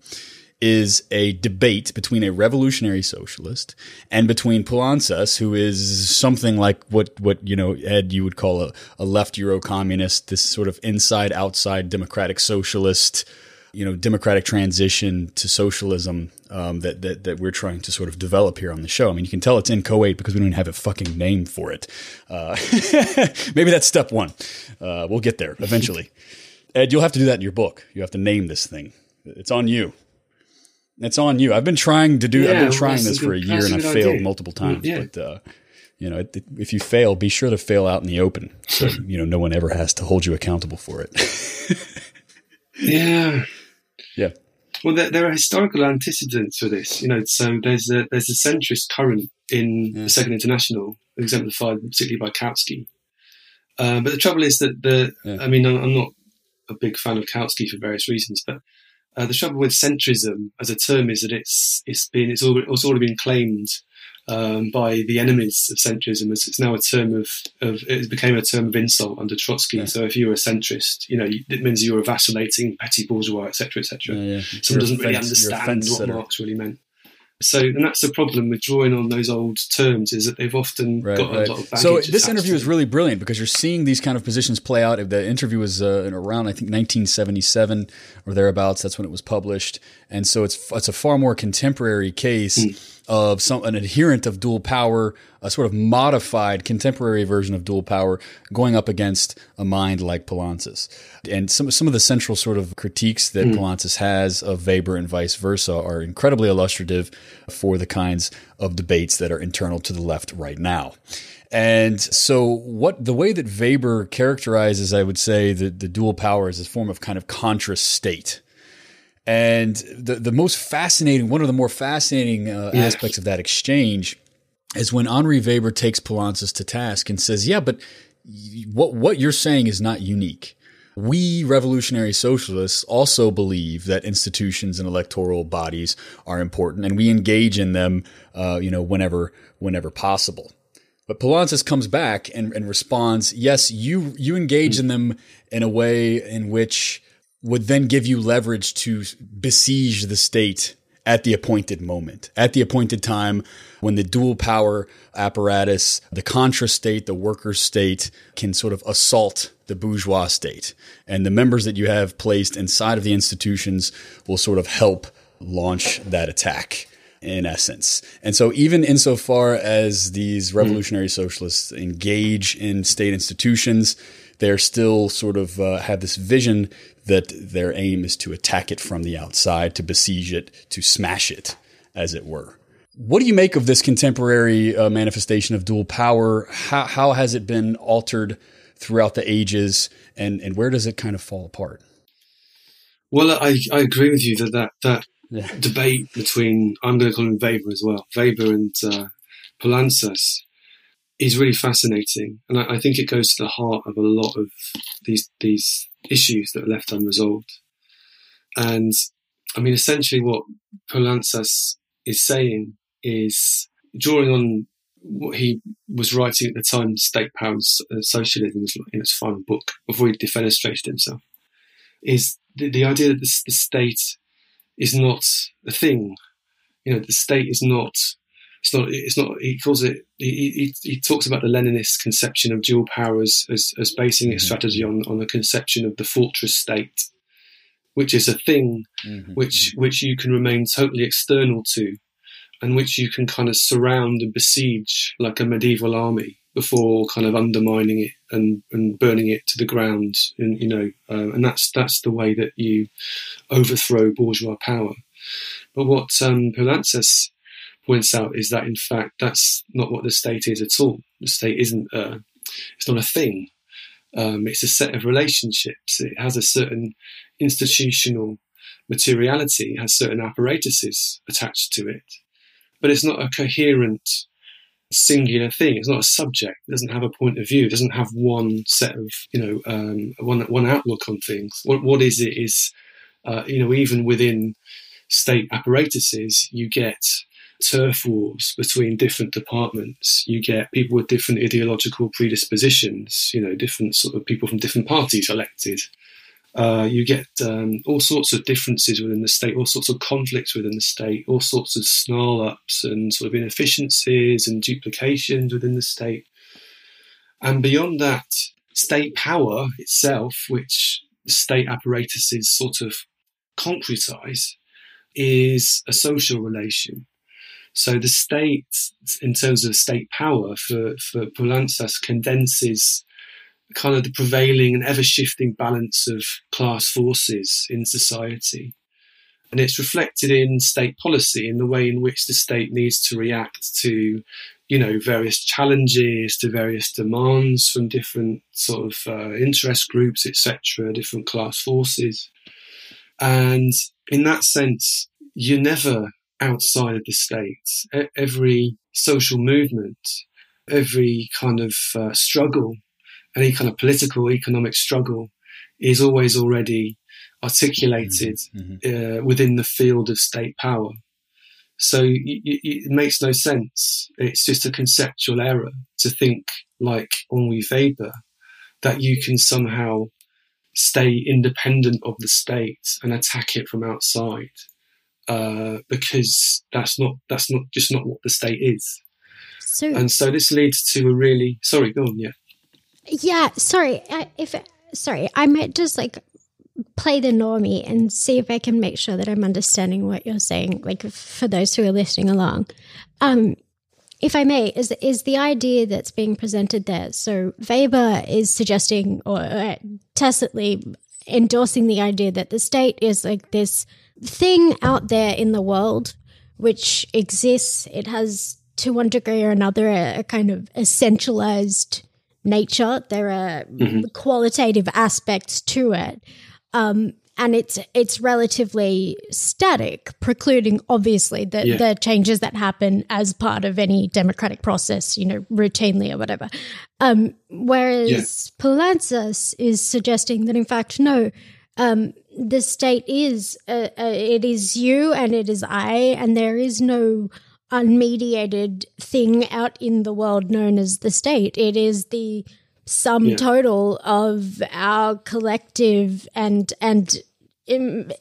S4: is a debate between a revolutionary socialist and between Poulantzas, who is something like what, what, you know, Ed, you would call a, a left Euro communist, this sort of inside outside democratic socialist, you know, democratic transition to socialism um, that, that, that we're trying to sort of develop here on the show. I mean, you can tell it's inchoate because we don't even have a fucking name for it. Uh, maybe that's step one. Uh, we'll get there eventually. Ed, you'll have to do that in your book. You have to name this thing. It's on you. It's on you. I've been trying to do. I've been trying this for a year, and I've failed multiple times.
S6: Yeah.
S4: But uh, you know, it, if you fail, be sure to fail out in the open, so you know no one ever has to hold you accountable for it.
S6: Yeah.
S4: Yeah,
S6: Well, there, there are historical antecedents for this. You know, so there's a there's a centrist current in the Second International, exemplified particularly by Kautsky. Uh, but the trouble is that the
S4: Yeah.
S6: I mean, I'm I'm not a big fan of Kautsky for various reasons, but uh, the trouble with centrism as a term is that it's it's been it's already, it's already been claimed um, by the enemies of centrism. It's, it's now a term of, of it became a term of insult under Trotsky.
S4: Yeah.
S6: So if you're a centrist, you know it means you're a vacillating petty bourgeois, etc., etc.
S4: yeah, yeah.
S6: Someone doesn't really
S4: you're a
S6: understand what. Marx really meant. So, and that's the problem with drawing on those old terms is that they've often
S4: Right,
S6: got
S4: right.
S6: a lot of baggage.
S4: So this interview is really brilliant because you're seeing these kind of positions play out. The interview was uh, in around I think 1977 or thereabouts. That's when it was published, and so it's it's a far more contemporary case
S6: Hmm.
S4: Of some an adherent of dual power, a sort of modified contemporary version of dual power, going up against a mind like Poulantzas. And some some of the central sort of critiques that.
S6: Hmm.
S4: Poulantzas has of Weber and vice versa are incredibly illustrative for the kinds of debates that are internal to the left right now. And so, what the way that Weber characterizes, I would say, the, the dual power is a form of kind of contra state. And the, the most fascinating, one of the more fascinating uh,
S6: Yeah.
S4: aspects of that exchange is when Henri Weber takes Poulantzas to task and says, "Yeah, but what what you're saying is not unique. We revolutionary socialists also believe that institutions and electoral bodies are important, and we engage in them, uh, you know, whenever whenever possible." But Poulantzas comes back and, and responds, "Yes, you you engage in them in a way in which would then give you leverage to besiege the state at the appointed moment, at the appointed time when the dual power apparatus, the contra state, the worker state can sort of assault the bourgeois state. And the members that you have placed inside of the institutions will sort of help launch that attack in essence. And so, even insofar as these revolutionary socialists engage in state institutions, they're still sort of uh, have this vision that their aim is to attack it from the outside, to besiege it, to smash it, as it were. What do you make of this contemporary uh, manifestation of dual power? How, how has it been altered throughout the ages, and, and where does it kind of fall apart?
S6: Well, I, I agree with you that that, that
S4: Yeah.
S6: debate between, I'm going to call him Weber as well, Weber and uh, is really fascinating. And I, I think it goes to the heart of a lot of these, these issues that are left unresolved. And I mean, essentially what Poulantzas is saying is drawing on what he was writing at the time, State Power and uh, Socialism, in his final book, before he defenestrated himself, is the, the idea that the, the state is not a thing. You know, the state is not. It's not. It's not. He calls it. He, he, he talks about the Leninist conception of dual power as, as, as basing its strategy on on the conception of the fortress state, which is a thing which which you can remain totally external to, and which you can kind of surround and besiege like a medieval army before kind of undermining it and, and burning it to the ground. And you know, um, and that's that's the way that you overthrow bourgeois power. But what um, Poulantzas points out is that in fact that's not what the state is at all. The state isn't a, it's not a thing. Um, it's a set of relationships. It has a certain institutional materiality, it has certain apparatuses attached to it, but it's not a coherent singular thing. It's not a subject. It doesn't have a point of view. It doesn't have one set of, you know, um, one one outlook on things. What what is it? Is uh, you know, even within state apparatuses, you get turf wars between different departments. You get people with different ideological predispositions. You know, different sort of people from different parties elected. Uh, you get um, all sorts of differences within the state, all sorts of conflicts within the state, all sorts of snarl ups and sort of inefficiencies and duplications within the state. And beyond that, state power itself, which the state apparatuses sort of concretize, is a social relation. So the state, in terms of state power, for, for Poulantzas, condenses kind of the prevailing and ever shifting balance of class forces in society. And it's reflected in state policy, in the way in which the state needs to react to, you know, various challenges, to various demands from different sort of uh, interest groups, etc., different class forces. And in that sense, you're never outside of the state. Every social movement, every kind of uh, struggle any kind of political, economic struggle is always already articulated mm-hmm. mm-hmm. uh, within the field of state power. So y- y- it makes no sense. It's just a conceptual error to think like Henri Weber that you can somehow stay independent of the state and attack it from outside, uh, because that's not that's not just not what the state is. So, and so this leads to a really sorry, go on, yeah.
S5: Yeah, sorry. If sorry, I might just like play the normie and see if I can make sure that I'm understanding what you're saying. Like for those who are listening along, um, if I may, is is the idea that's being presented there? So Weber is suggesting or uh, tacitly endorsing the idea that the state is like this thing out there in the world which exists. It has, to one degree or another, a, a kind of essentialized nature. There are mm-hmm. qualitative aspects to it. Um, and it's it's relatively static, precluding obviously the, yeah. the changes that happen as part of any democratic process, you know, routinely or whatever. Um, whereas yeah. Poulantzas is suggesting that in fact, no, um, the state is uh, uh, it is you and it is I, and there is no unmediated thing out in the world known as the state. It is the sum yeah. total of our collective and and Im,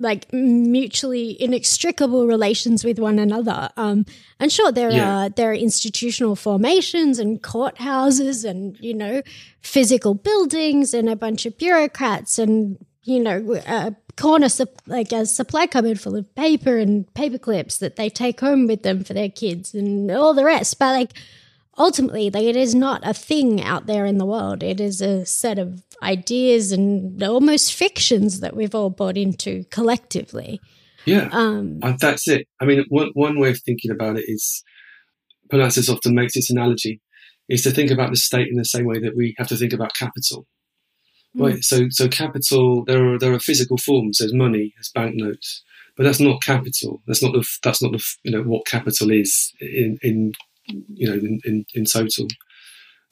S5: like mutually inextricable relations with one another. Um, and sure, there yeah. are there are institutional formations and courthouses and you know physical buildings and a bunch of bureaucrats and you know uh, corner like a supply cupboard full of paper and paper clips that they take home with them for their kids and all the rest. But like ultimately, like it is not a thing out there in the world. It is a set of ideas and almost fictions that we've all bought into collectively.
S6: Yeah, um, that's it. I mean, one one way of thinking about it is, Poulantzas often makes this analogy, is to think about the state in the same way that we have to think about capital. Right. Hmm. So, so capital. There are there are physical forms. There's money. There's banknotes. But that's not capital. That's not the. That's not the. You know what capital is in in you know in in, in total.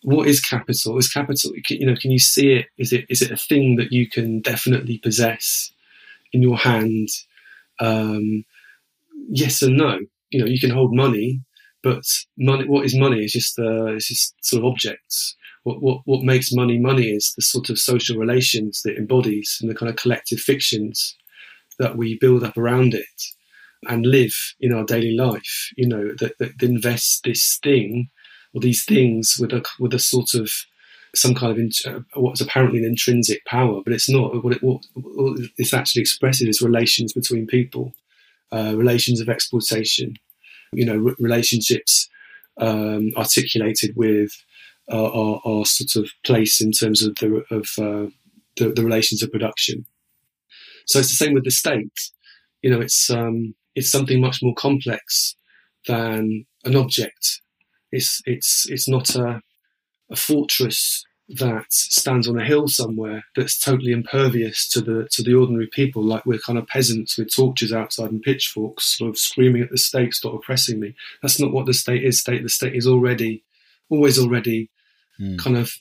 S6: What is capital? Is capital? You know, can you see it? Is it is it a thing that you can definitely possess in your hand? Um, yes and no. You know, you can hold money, but money. What is money? It's just uh, it's just sort of objects what, what, what makes money money is the sort of social relations that it embodies and the kind of collective fictions that we build up around it and live in our daily life, you know, that, that invest this thing or these things with a, with a sort of some kind of in, uh, what's apparently an intrinsic power, but it's not. What, it, what, what it's actually expresses is relations between people, uh, relations of exploitation, you know, relationships um, articulated with our, our, sort of place in terms of the of uh, the, the, relations of production. So it's the same with the state. You know, it's um, it's something much more complex than an object. It's it's it's not a a fortress that stands on a hill somewhere that's totally impervious to the to the ordinary people, like we're kind of peasants with torches outside and pitchforks, sort of screaming at the state, "Stop oppressing me." That's not what the state is. State the state is already, always already,
S4: Hmm.
S6: kind of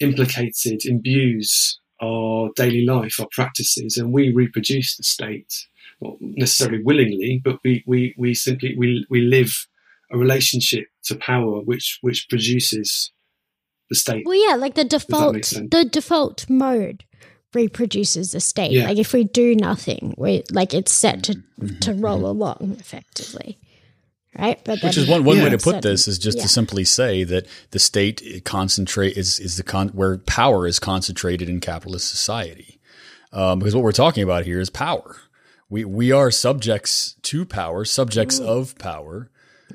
S6: implicated, imbues our daily life, our practices, and we reproduce the state, not necessarily willingly, but we we we simply we we live a relationship to power which which produces the state.
S5: Well, yeah, like the default, the default mode reproduces the state.
S6: Yeah.
S5: Like if we do nothing, we like it's set to
S6: Mm-hmm.
S5: to roll along effectively, right? But
S4: Which
S5: then
S4: is one, one way to put
S5: Certain-
S4: this is just
S5: yeah.
S4: to simply say that the state concentrate is is the con where power is concentrated in capitalist society. Um, because what we're talking about here is power. We we are subjects to power, subjects mm. of power,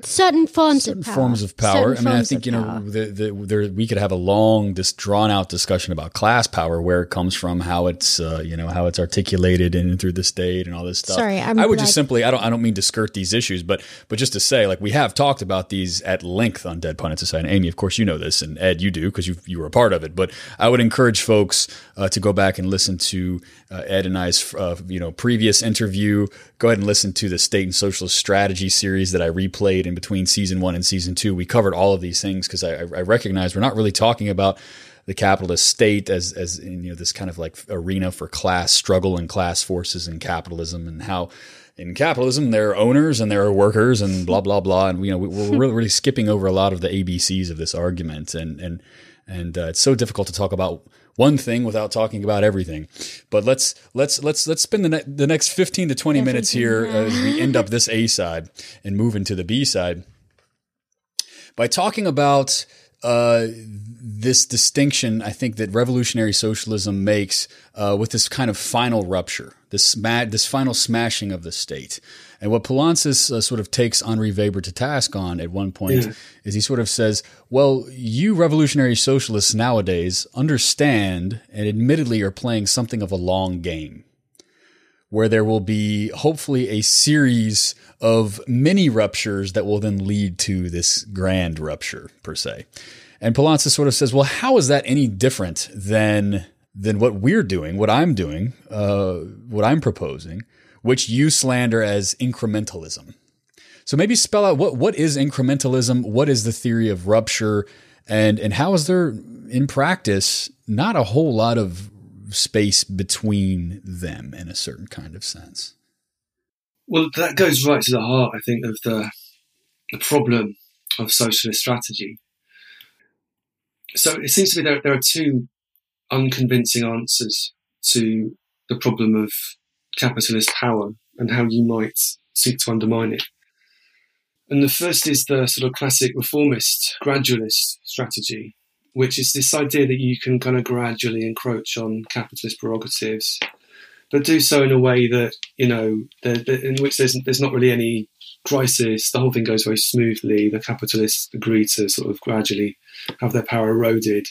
S5: certain forms
S4: certain
S5: of power.
S4: forms of power.
S5: Certain
S4: I mean, I think you know the, the, there we could have a long, just drawn out discussion about class power, where it comes from, how it's uh, you know how it's articulated and through the state and all this stuff.
S5: Sorry, I'm
S4: I would just simply I don't I don't mean to skirt these issues, but but just to say like we have talked about these at length on Dead Pundit Society. And Amy, of course, you know this, and Ed, you do because you you were a part of it. But I would encourage folks uh, to go back and listen to uh, Ed and I's uh, you know previous interview. Go ahead and listen to the State and Socialist Strategy series that I replayed in between season one and season two. We covered all of these things because I, I recognize we're not really talking about the capitalist state as as in, you know this kind of like arena for class struggle and class forces in capitalism and how in capitalism there are owners and there are workers and blah blah blah and you know we, we're really, really skipping over a lot of the ABCs of this argument and and and uh, it's so difficult to talk about one thing without talking about everything. But let's let's let's let's spend the ne- the next fifteen to twenty minutes here as we end up this A side and move into the B side by talking about uh, this distinction, I think that revolutionary socialism makes uh, with this kind of final rupture, this sma- this final smashing of the state. And what Poulantzas uh, sort of takes Henri Weber to task on at one point is he sort of says, "Well, you revolutionary socialists nowadays understand and admittedly are playing something of a long game." where there will be hopefully a series of mini ruptures that will then lead to this grand rupture per se. And Poulantzas sort of says, well, how is that any different than than what we're doing, what I'm doing, uh, what I'm proposing, which you slander as incrementalism? So maybe spell out what what is incrementalism, what is the theory of rupture, and and how is there in practice not a whole lot of space between them in a certain kind of sense.
S6: Well, that goes right to the heart, I think, of the the problem of socialist strategy. So it seems to me there, there are two unconvincing answers to the problem of capitalist power and how you might seek to undermine it. And the first is the sort of classic reformist, gradualist strategy, which is this idea that you can kind of gradually encroach on capitalist prerogatives, but do so in a way that you know, in which there's there's not really any crisis. The whole thing goes very smoothly. The capitalists agree to sort of gradually have their power eroded,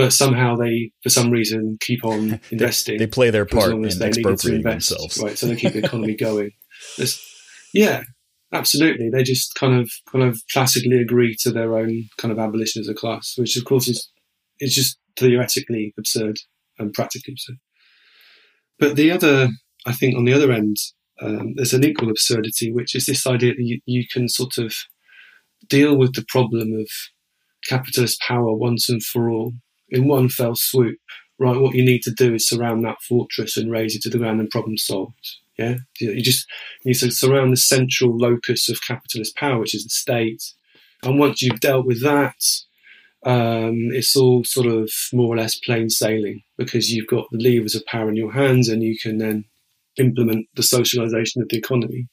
S6: but somehow they, for some reason, keep on investing.
S4: They play their part in
S6: they
S4: expropriating
S6: invest,
S4: themselves.
S6: right? So they keep the economy going. Yeah, absolutely. They just kind of kind of classically agree to their own kind of abolition as a class, which of course is is just theoretically absurd and practically absurd. But the other, I think, on the other end, um, there's an equal absurdity, which is this idea that you, you can sort of deal with the problem of capitalist power once and for all in one fell swoop. Right, what you need to do is surround that fortress and raze it to the ground and problem solved. Yeah, you just need to surround the central locus of capitalist power, which is the state. And once you've dealt with that, um, it's all sort of more or less plain sailing because you've got the levers of power in your hands and you can then implement the socialization of the economy.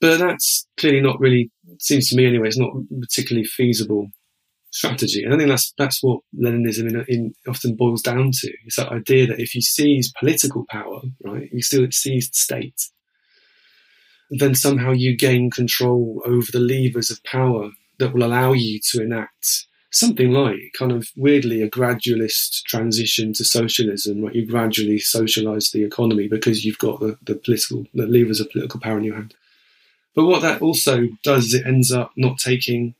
S6: But that's clearly not really, seems to me anyway, it's not particularly feasible strategy. And I think that's that's what Leninism in, in often boils down to. It's that idea that if you seize political power, right, you still seize the state, then somehow you gain control over the levers of power that will allow you to enact something like kind of weirdly a gradualist transition to socialism, right? You gradually socialize the economy because you've got the, the political the levers of political power in your hand. But what that also does is it ends up not taking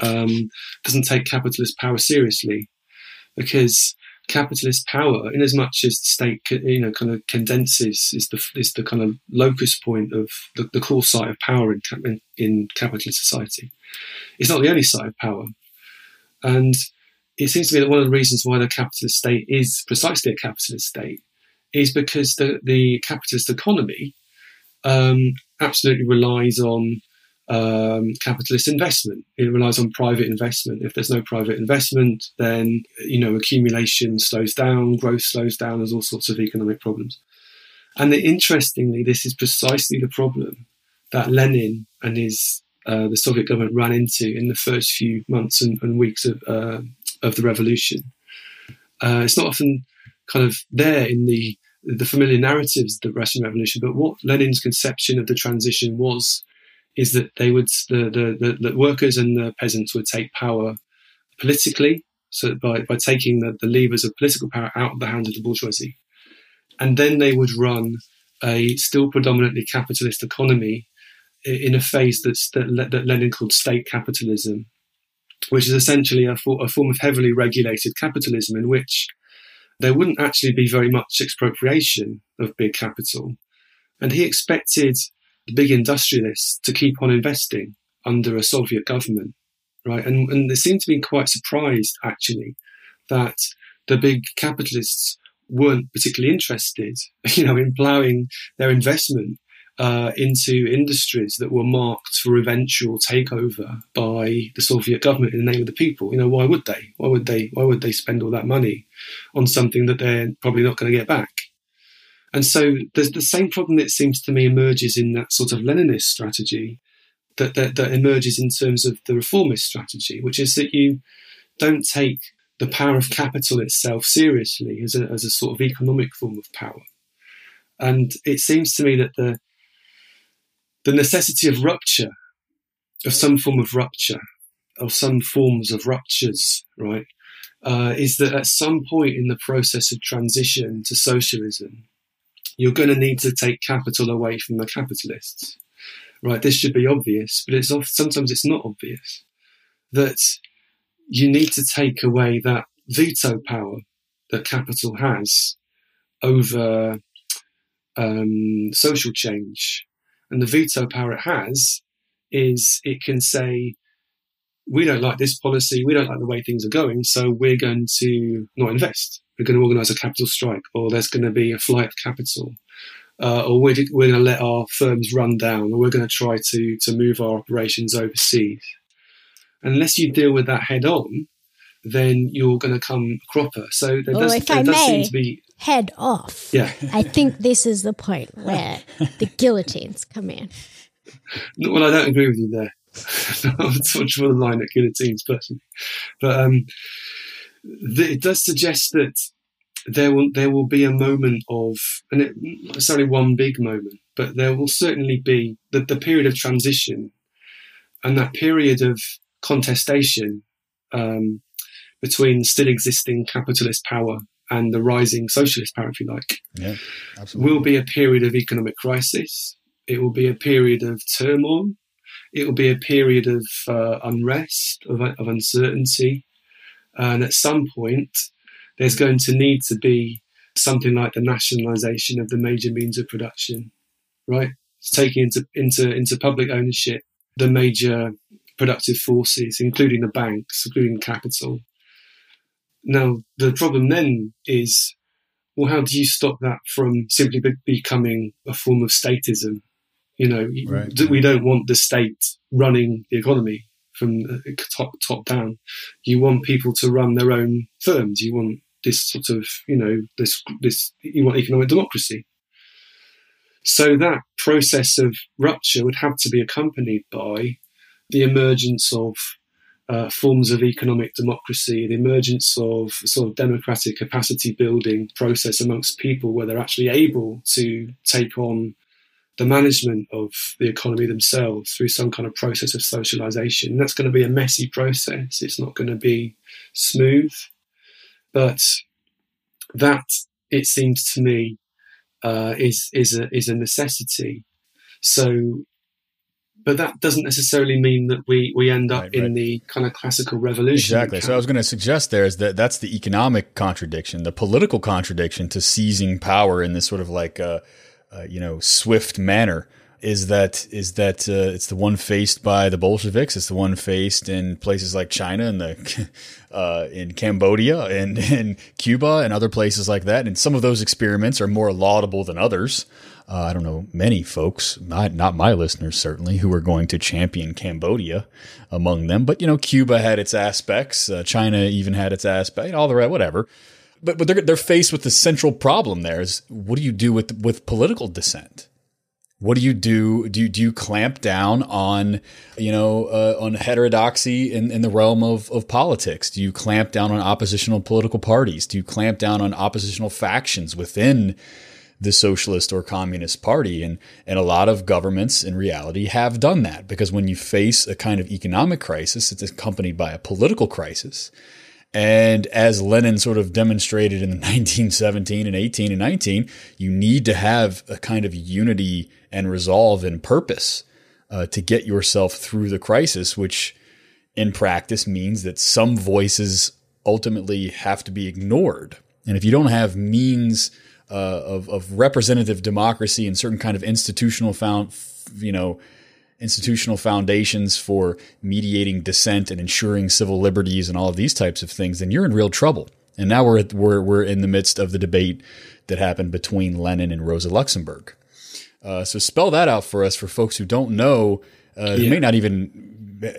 S6: um, doesn't take capitalist power seriously because capitalist power, in as much as the state, you know, kind of condenses, is the is the kind of locus point of the, the core site of power in, in, in capitalist society. It's not the only site of power, and it seems to me that one of the reasons why the capitalist state is precisely a capitalist state is because the the capitalist economy um, absolutely relies on um, capitalist investment. It relies on private investment. If there's no private investment, then you know accumulation slows down, growth slows down. There's all sorts of economic problems. And the, interestingly, this is precisely the problem that Lenin and his uh, the Soviet government ran into in the first few months and, and weeks of uh, of the revolution. Uh, it's not often kind of there in the the familiar narratives of the Russian Revolution, but what Lenin's conception of the transition was is that they would the, the, the, the workers and the peasants would take power politically, so by, by taking the, the levers of political power out of the hands of the bourgeoisie. And then they would run a still predominantly capitalist economy in a phase that's, that, that Lenin called state capitalism, which is essentially a, for, a form of heavily regulated capitalism in which there wouldn't actually be very much expropriation of big capital. And he expected the big industrialists to keep on investing under a Soviet government, right? And, and they seem to be quite surprised, actually, that the big capitalists weren't particularly interested, you know, in ploughing their investment uh, into industries that were marked for eventual takeover by the Soviet government in the name of the people. You know, why would they? Why would they? Why would they spend all that money on something that they're probably not going to get back? And so there's the same problem that seems to me emerges in that sort of Leninist strategy that, that, that emerges in terms of the reformist strategy, which is that you don't take the power of capital itself seriously as a, as a sort of economic form of power. And it seems to me that the the necessity of rupture, of some form of rupture, of some forms of ruptures, right, uh, is that at some point in the process of transition to socialism, you're going to need to take capital away from the capitalists. Right, this should be obvious, but it's sometimes it's not obvious that you need to take away that veto power that capital has over um, social change. And the veto power it has is it can say, we don't like this policy, we don't like the way things are going, so we're going to not invest we're going to organise a capital strike, or there's going to be a flight of capital, uh, or we're, we're going to let our firms run down, or we're going to try to to move our operations overseas. Unless you deal with that head on, then you're going to come cropper. So there
S5: oh,
S6: does,
S5: if
S6: there
S5: I
S6: does
S5: may,
S6: seem to be
S5: head off.
S6: Yeah.
S5: I think this is the point where the guillotines come in.
S6: well, I don't agree with you there. I'm sort of draw the line at guillotines personally, but um, it does suggest that there will there will be a moment of, and it, it's only one big moment, but there will certainly be the, the period of transition and that period of contestation um, between still existing capitalist power and the rising socialist power, if you like,
S4: yeah, absolutely.
S6: will be a period of economic crisis. It will be a period of turmoil. It will be a period of uh, unrest, of, of uncertainty, and at some point, there's going to need to be something like the nationalization of the major means of production, right? It's taking into, into, into public ownership the major productive forces, including the banks, including capital. Now, the problem then is, well, how do you stop that from simply be- becoming a form of statism? You know,
S4: Right.
S6: we don't want the state running the economy from top top down. You want people to run their own firms. You want this sort of you know this this you want economic democracy. So that process of rupture would have to be accompanied by the emergence of uh, forms of economic democracy, the emergence of sort of democratic capacity building process amongst people where they're actually able to take on the management of the economy themselves through some kind of process of socialization. And that's going to be a messy process. It's not going to be smooth, but that it seems to me uh, is is a is a necessity. So but that doesn't necessarily mean that we we end up
S4: Right,
S6: in
S4: right.
S6: the kind of classical revolution.
S4: Exactly. So I was going to suggest there is that that's the economic contradiction, the political contradiction to seizing power in this sort of like uh, uh, you know swift manner. Is that is that uh, it's the one faced by the Bolsheviks? It's the one faced in places like China and the uh, in Cambodia and in Cuba and other places like that. And some of those experiments are more laudable than others. Uh, I don't know many folks, not not my listeners certainly, who are going to champion Cambodia among them. But you know, Cuba had its aspects. Uh, China even had its aspect. All the right, whatever. But but they're they're faced with the central problem. There is what do you do with with political dissent? What do you do? Do you, do you clamp down on, you know, uh, on heterodoxy in, in the realm of, of politics? Do you clamp down on oppositional political parties? Do you clamp down on oppositional factions within the socialist or communist party? And and a lot of governments in reality have done that because when you face a kind of economic crisis, it's accompanied by a political crisis. And as Lenin sort of demonstrated in 1917 and 18 and 19, you need to have a kind of unity and resolve and purpose uh, to get yourself through the crisis, which in practice means that some voices ultimately have to be ignored. And if you don't have means uh, of, of representative democracy and certain kind of institutional found, you know, institutional foundations for mediating dissent and ensuring civil liberties and all of these types of things, then you're in real trouble. And now we're at, we're we're in the midst of the debate that happened between Lenin and Rosa Luxemburg. Uh, so spell that out for us for folks who don't know, uh, who
S6: Yeah.
S4: may not even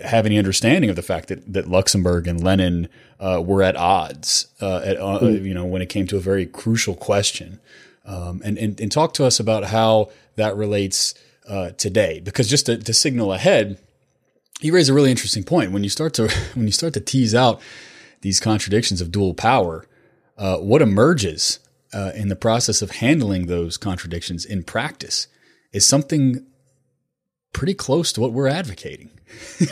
S4: have any understanding of the fact that that Luxemburg and Lenin uh, were at odds. Uh, at, uh, you know, when it came to a very crucial question, um, and, and and talk to us about how that relates uh, today. Because just to, to signal ahead, you raise a really interesting point when you start to when you start to tease out these contradictions of dual power. Uh, what emerges uh, in the process of handling those contradictions in practice is something pretty close to what we're advocating,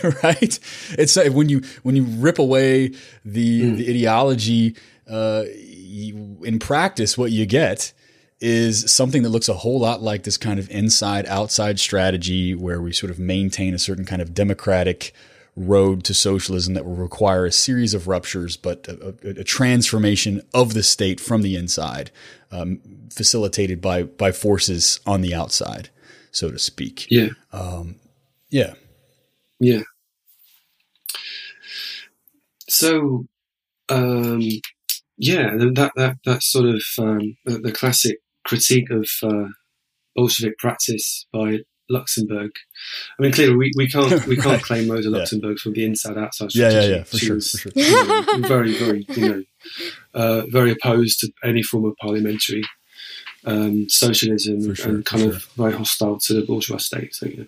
S4: right? It's uh, when you when you rip away the the ideology uh, you, in practice, what you get is something that looks a whole lot like this kind of inside outside strategy where we sort of maintain a certain kind of democratic road to socialism that will require a series of ruptures, but a, a, a transformation of the state from the inside, um, facilitated by by forces on the outside, so to speak.
S6: Yeah,
S4: Yeah,
S6: yeah. So, um, yeah, that that that sort of um, the, the classic critique of uh, Bolshevik practice by Luxemburg. I mean, clearly we, we can't we can't
S4: Right.
S6: claim Rosa
S4: Yeah.
S6: Luxemburg from the inside outside
S4: Strategy. yeah,
S6: yeah,
S4: yeah, for
S6: She
S4: sure,
S6: was,
S4: for sure.
S6: you know, very very you know uh, very opposed to any form of parliamentary um, socialism
S4: sure,
S6: and kind of very hostile to the bourgeois state. So you know,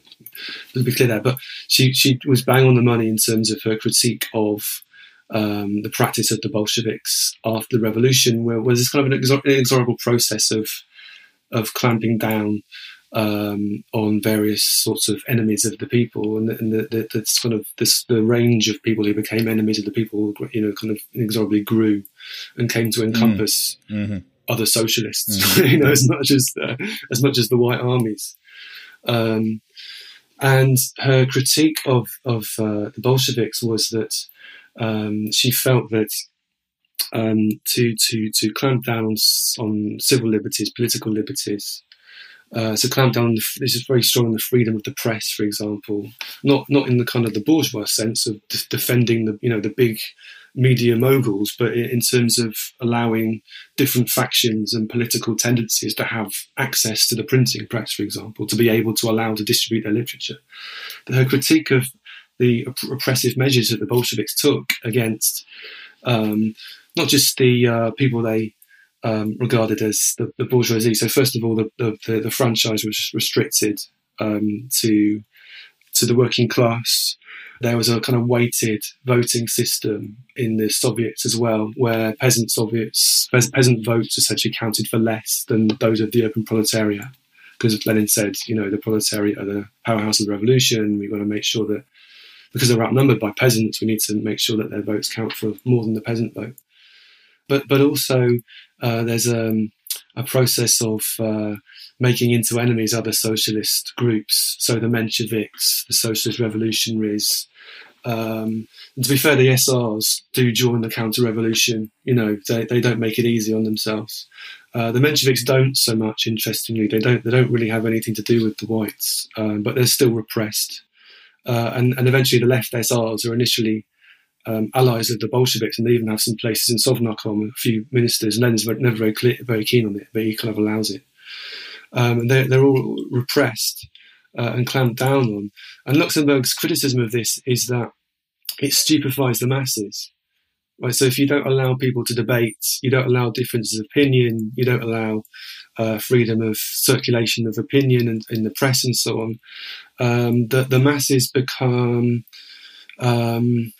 S6: let's be clear there. But she she was bang on the money in terms of her critique of um, the practice of the Bolsheviks after the revolution, where was this kind of an exor- inexorable process of of clamping down um, on various sorts of enemies of the people, and, and the, the, the sort of this the range of people who became enemies of the people, you know, kind of inexorably grew and came to encompass
S4: hmm
S6: other socialists, you know, as much as the, as much as the white armies. Um, and her critique of of uh, the Bolsheviks was that um, she felt that um, to to to clamp down on, civil liberties, political liberties. Uh, to clamp down, this is very strong on the freedom of the press, for example. Not not in the kind of the bourgeois sense of d- defending the you know the big media moguls, but in, in terms of allowing different factions and political tendencies to have access to the printing press, for example, to be able to allow to distribute their literature. Her critique of the oppressive measures that the Bolsheviks took against um, not just the uh, people they um, regarded as the, the bourgeoisie. So first of all, the, the, the, franchise was restricted um, to to the working class. There was a kind of weighted voting system in the Soviets as well, where peasant Soviets, peas- peasant votes essentially counted for less than those of the urban proletariat. Because Lenin said, you know, the proletariat are the powerhouse of the revolution. We've got to make sure that because they're outnumbered by peasants, we need to make sure that their votes count for more than the peasant vote. But but also uh, there's um, a process of uh, making into enemies other socialist groups. So the Mensheviks, the Socialist Revolutionaries. Um, and to be fair, the SRs do join the counter-revolution. You know, they, they don't make it easy on themselves. Uh, the Mensheviks don't so much. Interestingly, they don't they don't really have anything to do with the whites, um, but they're still repressed. Uh, and and eventually, the left SRs are initially um, allies of the Bolsheviks, and they even have some places in Sovnarkom, a few ministers. Lenin's never very clear, very keen on it, but he kind of allows it. Um, and they're, they're all repressed uh, and clamped down on. And Luxemburg's criticism of this is that it stupefies the masses. Right, so if you don't allow people to debate, you don't allow differences of opinion, you don't allow uh, freedom of circulation of opinion in the press and so on, um, the, the masses become um,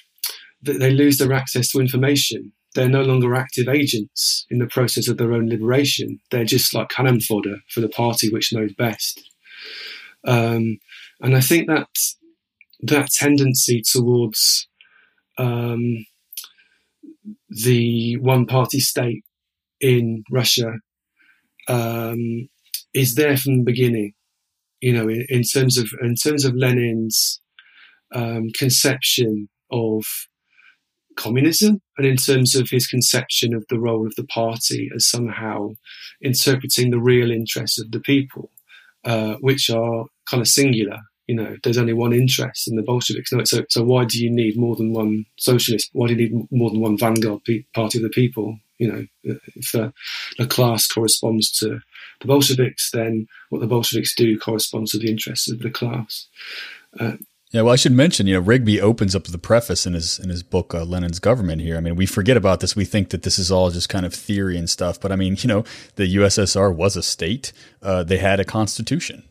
S6: they lose their access to information. They're no longer active agents in the process of their own liberation. They're just like cannon fodder for the party which knows best. Um, and I think that that tendency towards um, the one-party state in Russia um, is there from the beginning. You know, in, in terms of in terms of Lenin's um, conception of communism and in terms of his conception of the role of the party as somehow interpreting the real interests of the people, uh, which are kind of singular. You know, there's only one interest in the Bolsheviks. So, so why do you need more than one socialist? Why do you need more than one vanguard party of the people? You know, if the, the class corresponds to the Bolsheviks, then what the Bolsheviks do corresponds to the interests of the class. Uh,
S4: yeah, well, I should mention, you know, Rigby opens up the preface in his in his book uh, Lenin's Government here. I mean, we forget about this. We think that this is all just kind of theory and stuff, but I mean, you know, the USSR was a state. Uh, they had a constitution,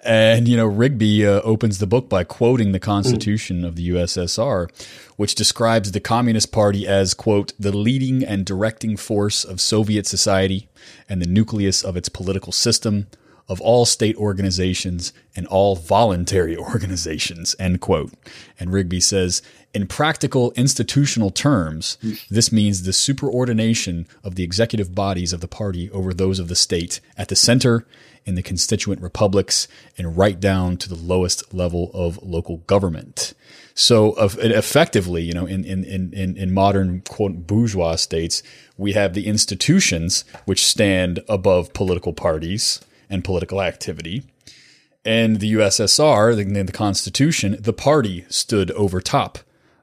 S4: and you know, Rigby uh, opens the book by quoting the Constitution mm. of the USSR, which describes the Communist Party as quote the leading and directing force of Soviet society and the nucleus of its political system of all state organizations and all voluntary organizations, end quote. And Rigby says, in practical institutional terms, this means the superordination of the executive bodies of the party over those of the state at the center, in the constituent republics, and right down to the lowest level of local government. So effectively, you know, in, in, in, in modern quote bourgeois states, we have the institutions which stand above political parties and political activity. And the USSR, the, the Constitution, the party stood over top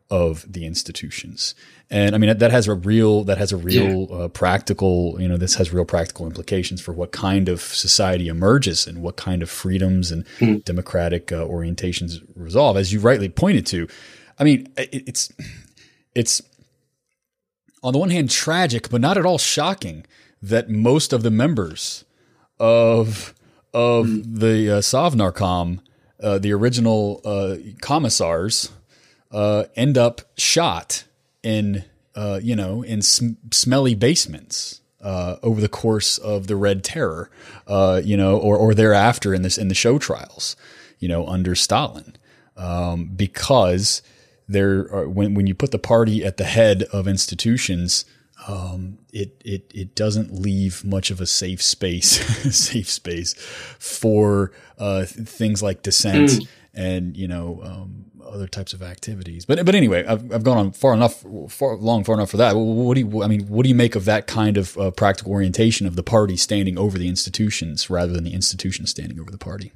S4: of the institutions. And I mean that has a real that has a real yeah. uh, practical you know this has real practical implications for what kind of society emerges and what kind of freedoms and mm. democratic uh, orientations resolve. As you rightly pointed to, I mean it, it's it's on the one hand tragic, but not at all shocking that most of the members of of mm. the uh, Sovnarkom, uh, the original uh, commissars, uh, end up shot in uh, you know in sm- smelly basements. Uh, over the course of the Red Terror, you know, or, or thereafter in this in the show trials, you know, under Stalin, um, because there are, when when you put the party at the head of institutions, um, it it it doesn't leave much of a safe space safe space for uh, things like dissent mm. and you know um, other types of activities. But but anyway, I've, I've gone on far enough, far long, far enough for that. What do you I mean? What do you make of that kind of uh, practical orientation of the party standing over the institutions rather than the institutions standing over the party?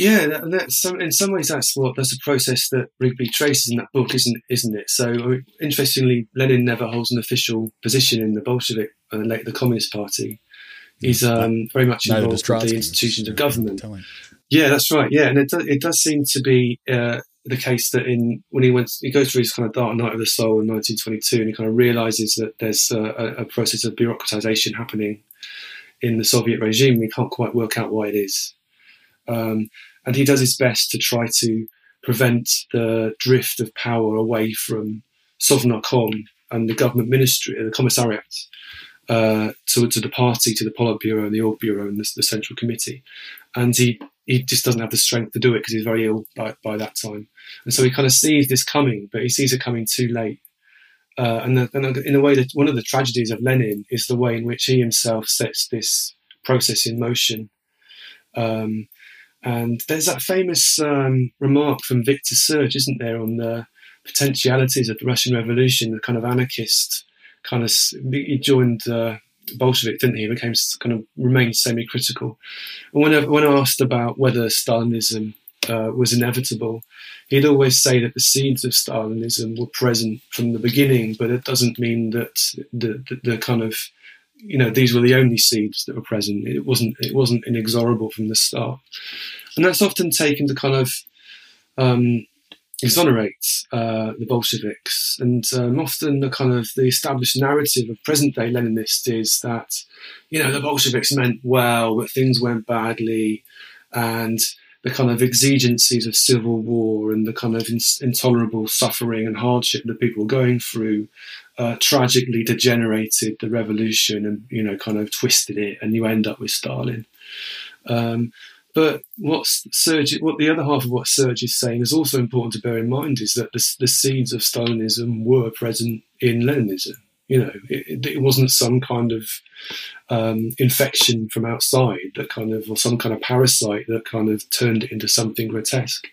S6: Yeah, and that's some, in some ways that's what that's a process that Rigby traces in that book, isn't isn't it? So, mean, interestingly, Lenin never holds an official position in the Bolshevik, uh, later the Communist Party. He's um, very much involved with the institutions of government. Yeah, that's right. Yeah, and it does, it does seem to be uh, the case that in when he went, he goes through his kind of dark night of the soul in 1922, and he kind of realizes that there's a, a process of bureaucratization happening in the Soviet regime. We can't quite work out why it is. Um, and he does his best to try to prevent the drift of power away from Sovnarkom and the government ministry, the commissariat, uh, to, to the party, to the Politburo and the Org Bureau and the, the, Central Committee. And he, he just doesn't have the strength to do it because he's very ill by, by that time. And so he kind of sees this coming, but he sees it coming too late. Uh, and, the, and in a way, that one of the tragedies of Lenin is the way in which he himself sets this process in motion. Um, and there's that famous um, remark from Victor Serge, isn't there, on the potentialities of the Russian Revolution, the kind of anarchist kind of. He joined uh, Bolshevik, didn't he? He became kind of remained semi-critical. And when, when asked about whether Stalinism uh, was inevitable, he'd always say that the seeds of Stalinism were present from the beginning, but it doesn't mean that the, the, the kind of you know these were the only seeds that were present. It wasn't it wasn't inexorable from the start, and that's often taken to kind of um, exonerate uh, the Bolsheviks. And um, often the kind of the established narrative of present day Leninists is that you know the Bolsheviks meant well, but things went badly, and the kind of exigencies of civil war and the kind of in- intolerable suffering and hardship that people were going through uh, tragically degenerated the revolution and you know kind of twisted it, and you end up with Stalin. Um, but what's Serge, what the other half of what Serge is saying is also important to bear in mind is that the, the seeds of Stalinism were present in Leninism. You know, it, it wasn't some kind of um, infection from outside that kind of, or some kind of parasite that kind of turned it into something grotesque.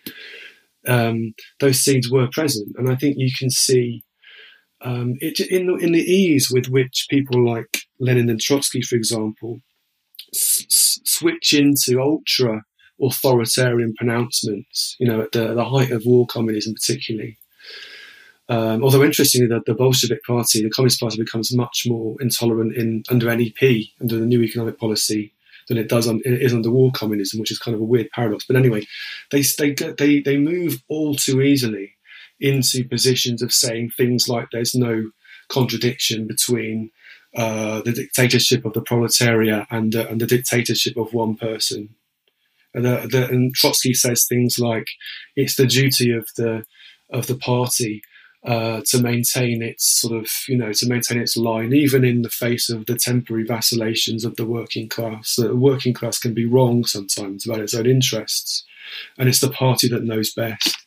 S6: Um, those seeds were present, and I think you can see um, it, in the in the ease with which people like Lenin and Trotsky, for example, s- switch into ultra authoritarian pronouncements. You know, at the, the height of war communism, particularly. Um, although interestingly, the, the, Bolshevik Party, the Communist Party, becomes much more intolerant in under NEP, under the new economic policy, than it does on, it is under war communism, which is kind of a weird paradox. But anyway, they they they they move all too easily into positions of saying things like "there's no contradiction between uh, the dictatorship of the proletariat and uh, and the dictatorship of one person." And, uh, the, and Trotsky says things like, "It's the duty of the of the party uh, to maintain its sort of, you know, to maintain its line, even in the face of the temporary vacillations of the working class. The working class can be wrong sometimes about its own interests, and it's the party that knows best.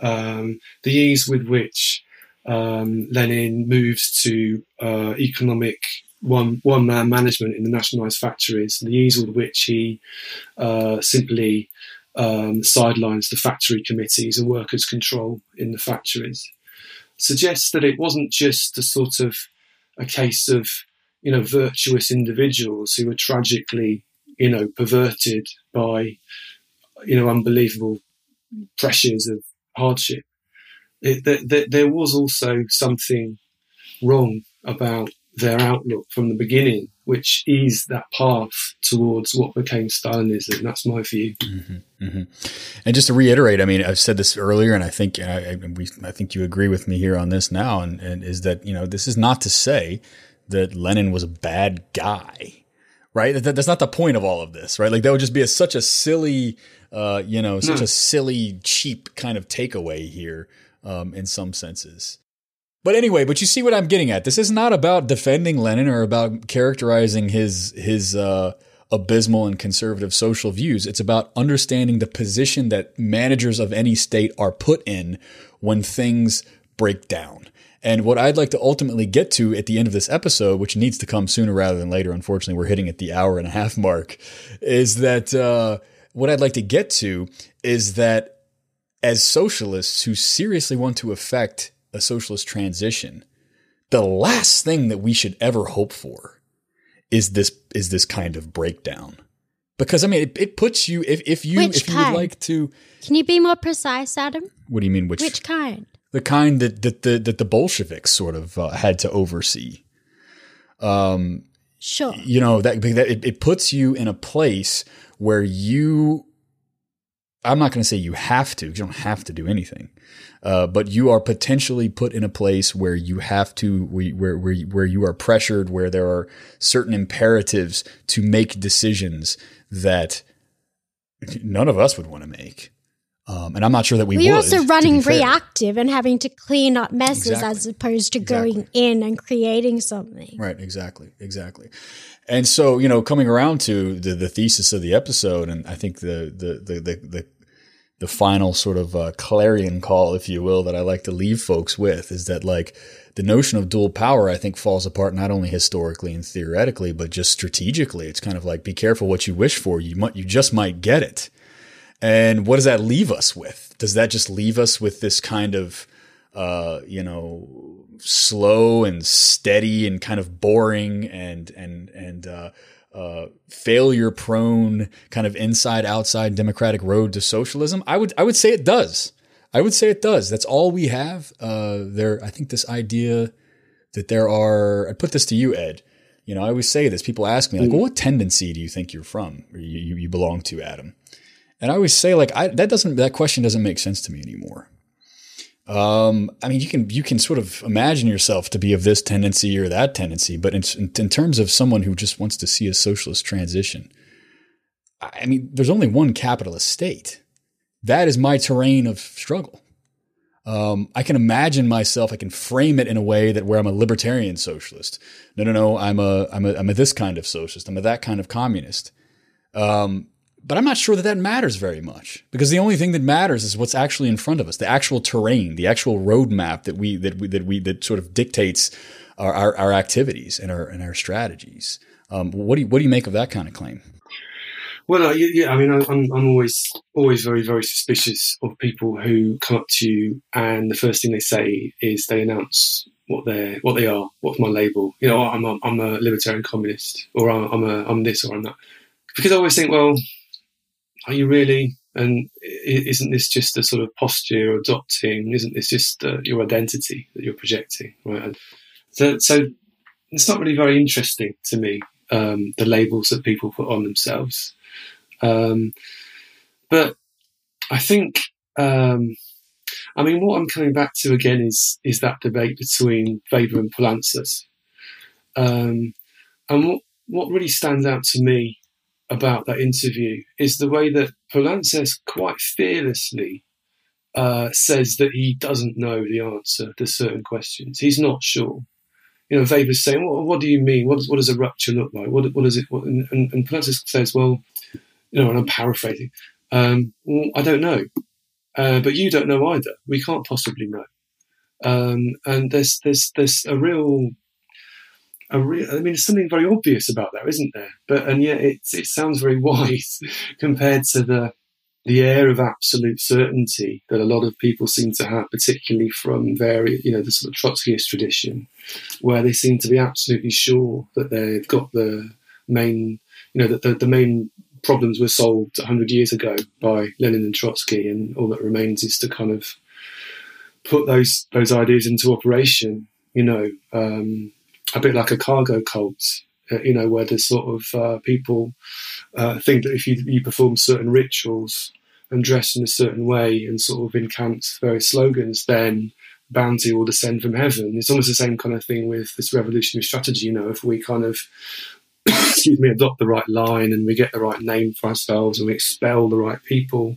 S6: Um, the ease with which um, Lenin moves to uh, economic one one man management in the nationalised factories, the ease with which he uh, simply um, sidelines the factory committees and workers' control in the factories. Suggests that it wasn't just a sort of a case of you know virtuous individuals who were tragically you know perverted by you know unbelievable pressures of hardship. It, th- th- there was also something wrong about their outlook from the beginning, which eased that path towards what became Stalinism. That's my view.
S4: Mm-hmm, mm-hmm. And just to reiterate, I mean, I've said this earlier, and I think I, I, we, I think you agree with me here on this now, and, and is that you know this is not to say that Lenin was a bad guy, right? That, that's not the point of all of this, right? Like that would just be a, such a silly, uh, you know, such no. a silly, cheap kind of takeaway here um, in some senses. But anyway, but you see what I'm getting at. This is not about defending Lenin or about characterizing his his uh, abysmal and conservative social views. It's about understanding the position that managers of any state are put in when things break down. And what I'd like to ultimately get to at the end of this episode, which needs to come sooner rather than later, unfortunately, we're hitting at the hour and a half mark, is that uh, what I'd like to get to is that as socialists who seriously want to affect a socialist transition, the last thing that we should ever hope for is this is this kind of breakdown. Because I mean, it, it puts you if if you
S5: which
S4: if you
S5: kind?
S4: would like to.
S5: Can you be more precise, Adam?
S4: What do you mean? Which
S5: which kind?
S4: The kind that that the that the Bolsheviks sort of uh, had to oversee. Um,
S5: sure.
S4: You know that, that it, it puts you in a place where you. I'm not going to say you have to. You don't have to do anything, uh, but you are potentially put in a place where you have to, where, where, where you are pressured, where there are certain imperatives to make decisions that none of us would want to make. Um, and I'm not sure that we
S5: you're
S4: would,
S5: also running reactive and having to clean up messes
S4: Exactly.
S5: as opposed to
S4: Exactly.
S5: going in and creating something.
S4: Right, exactly, exactly. And so, you know, coming around to the, the thesis of the episode, and I think the the the the, the the final sort of uh, clarion call, if you will, that I like to leave folks with is that like the notion of dual power, I think falls apart not only historically and theoretically, but just strategically. It's kind of like be careful what you wish for. You might, you just might get it. And what does that leave us with? Does that just leave us with this kind of, uh, you know, slow and steady and kind of boring and and and uh, uh, failure prone kind of inside outside democratic road to socialism? I would I would say it does. I would say it does. That's all we have. Uh, there, I think this idea that there are. I put this to you, Ed. You know, I always say this. People ask me like, "Well, what tendency do you think you're from, or you, you belong to, Adam?" And I always say like, I, that doesn't that question doesn't make sense to me anymore. Um, I mean, you can you can sort of imagine yourself to be of this tendency or that tendency, but in, in terms of someone who just wants to see a socialist transition, I mean, there's only one capitalist state. That is my terrain of struggle. Um, I can imagine myself. I can frame it in a way that where I'm a libertarian socialist. No, no, no. I'm a I'm a I'm a this kind of socialist. I'm a that kind of communist. Um, but I'm not sure that that matters very much because the only thing that matters is what's actually in front of us, the actual terrain, the actual roadmap that we that we that we that sort of dictates our our, our activities and our and our strategies. Um, what do you what do you make of that kind of claim?
S6: Well, uh, yeah, I mean, I'm, I'm always always very very suspicious of people who come up to you and the first thing they say is they announce what they what they are, what's my label. You know, I'm a, I'm a libertarian communist, or I'm, I'm a I'm this or I'm that. Because I always think, well, are you really? And isn't this just a sort of posture you're adopting? Isn't this just uh, your identity that you're projecting? Right. So, so it's not really very interesting to me um, the labels that people put on themselves. Um, but I think, um, I mean, what I'm coming back to again is is that debate between Weber and Poulantzas. Um, and what what really stands out to me about that interview is the way that Poulantzas quite fearlessly uh, says that he doesn't know the answer to certain questions. He's not sure. You know, Weber's saying, well, what do you mean? What does, what does a rupture look like? What, what is it? What, and, and, and says, well, you know, and I'm paraphrasing, um, well, I don't know. Uh, but you don't know either. We can't possibly know. Um, and there's, there's, there's a real I mean, there's something very obvious about that, isn't there? But and yet it it sounds very wise compared to the the air of absolute certainty that a lot of people seem to have, particularly from very you know the sort of Trotskyist tradition, where they seem to be absolutely sure that they've got the main you know that the, the main problems were solved 100 years ago by Lenin and Trotsky, and all that remains is to kind of put those those ideas into operation. You know, um, a bit like a cargo cult, uh, you know, where there's sort of uh, people uh, think that if you, you perform certain rituals and dress in a certain way and sort of incant various slogans, then bounty will descend from heaven. It's almost the same kind of thing with this revolutionary strategy. You know, if we kind of excuse me, adopt the right line and we get the right name for ourselves and we expel the right people,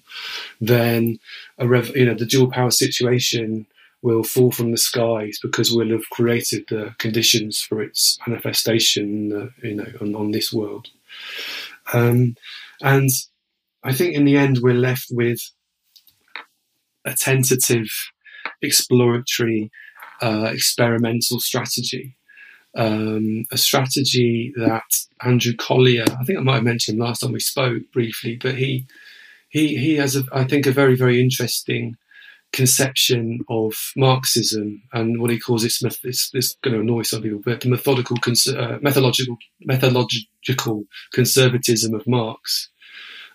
S6: then a rev- you know the dual power situation will fall from the skies because we'll have created the conditions for its manifestation, uh, you know, on, on, this world. Um, and I think in the end we're left with a tentative, exploratory, uh, experimental strategy. Um, a strategy that Andrew Collier, I think I might have mentioned last time we spoke briefly, but he he he has, a, I think, a very very interesting conception of Marxism and what he calls its, it's, it's going to annoy some people, but the methodical, uh, methodological, methodological conservatism of Marx.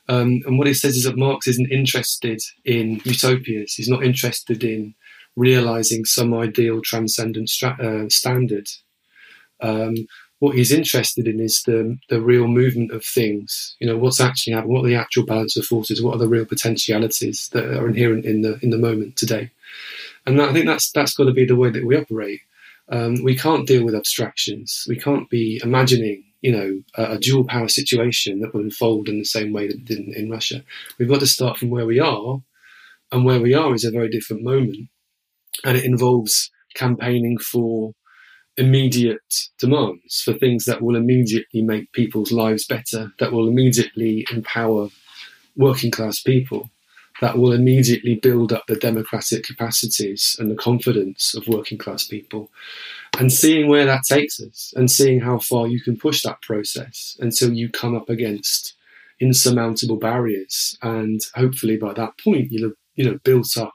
S6: Um, and what he says is that Marx isn't interested in utopias. He's not interested in realizing some ideal transcendent stra- uh, standard. Um, what he's interested in is the the real movement of things. You know, what's actually happening, what are the actual balance of forces, what are the real potentialities that are inherent in the in the moment today. And that, I think that's that's got to be the way that we operate. Um, we can't deal with abstractions. We can't be imagining, you know, a, a, dual power situation that will unfold in the same way that it did in, in Russia. We've got to start from where we are, and where we are is a very different moment, and it involves campaigning for immediate demands for things that will immediately make people's lives better, that will immediately empower working class people. that will immediately build up the democratic capacities and the confidence of working class people. And seeing where that takes us and seeing how far you can push that process until you come up against insurmountable barriers. And hopefully by that point, you'll have you know, built up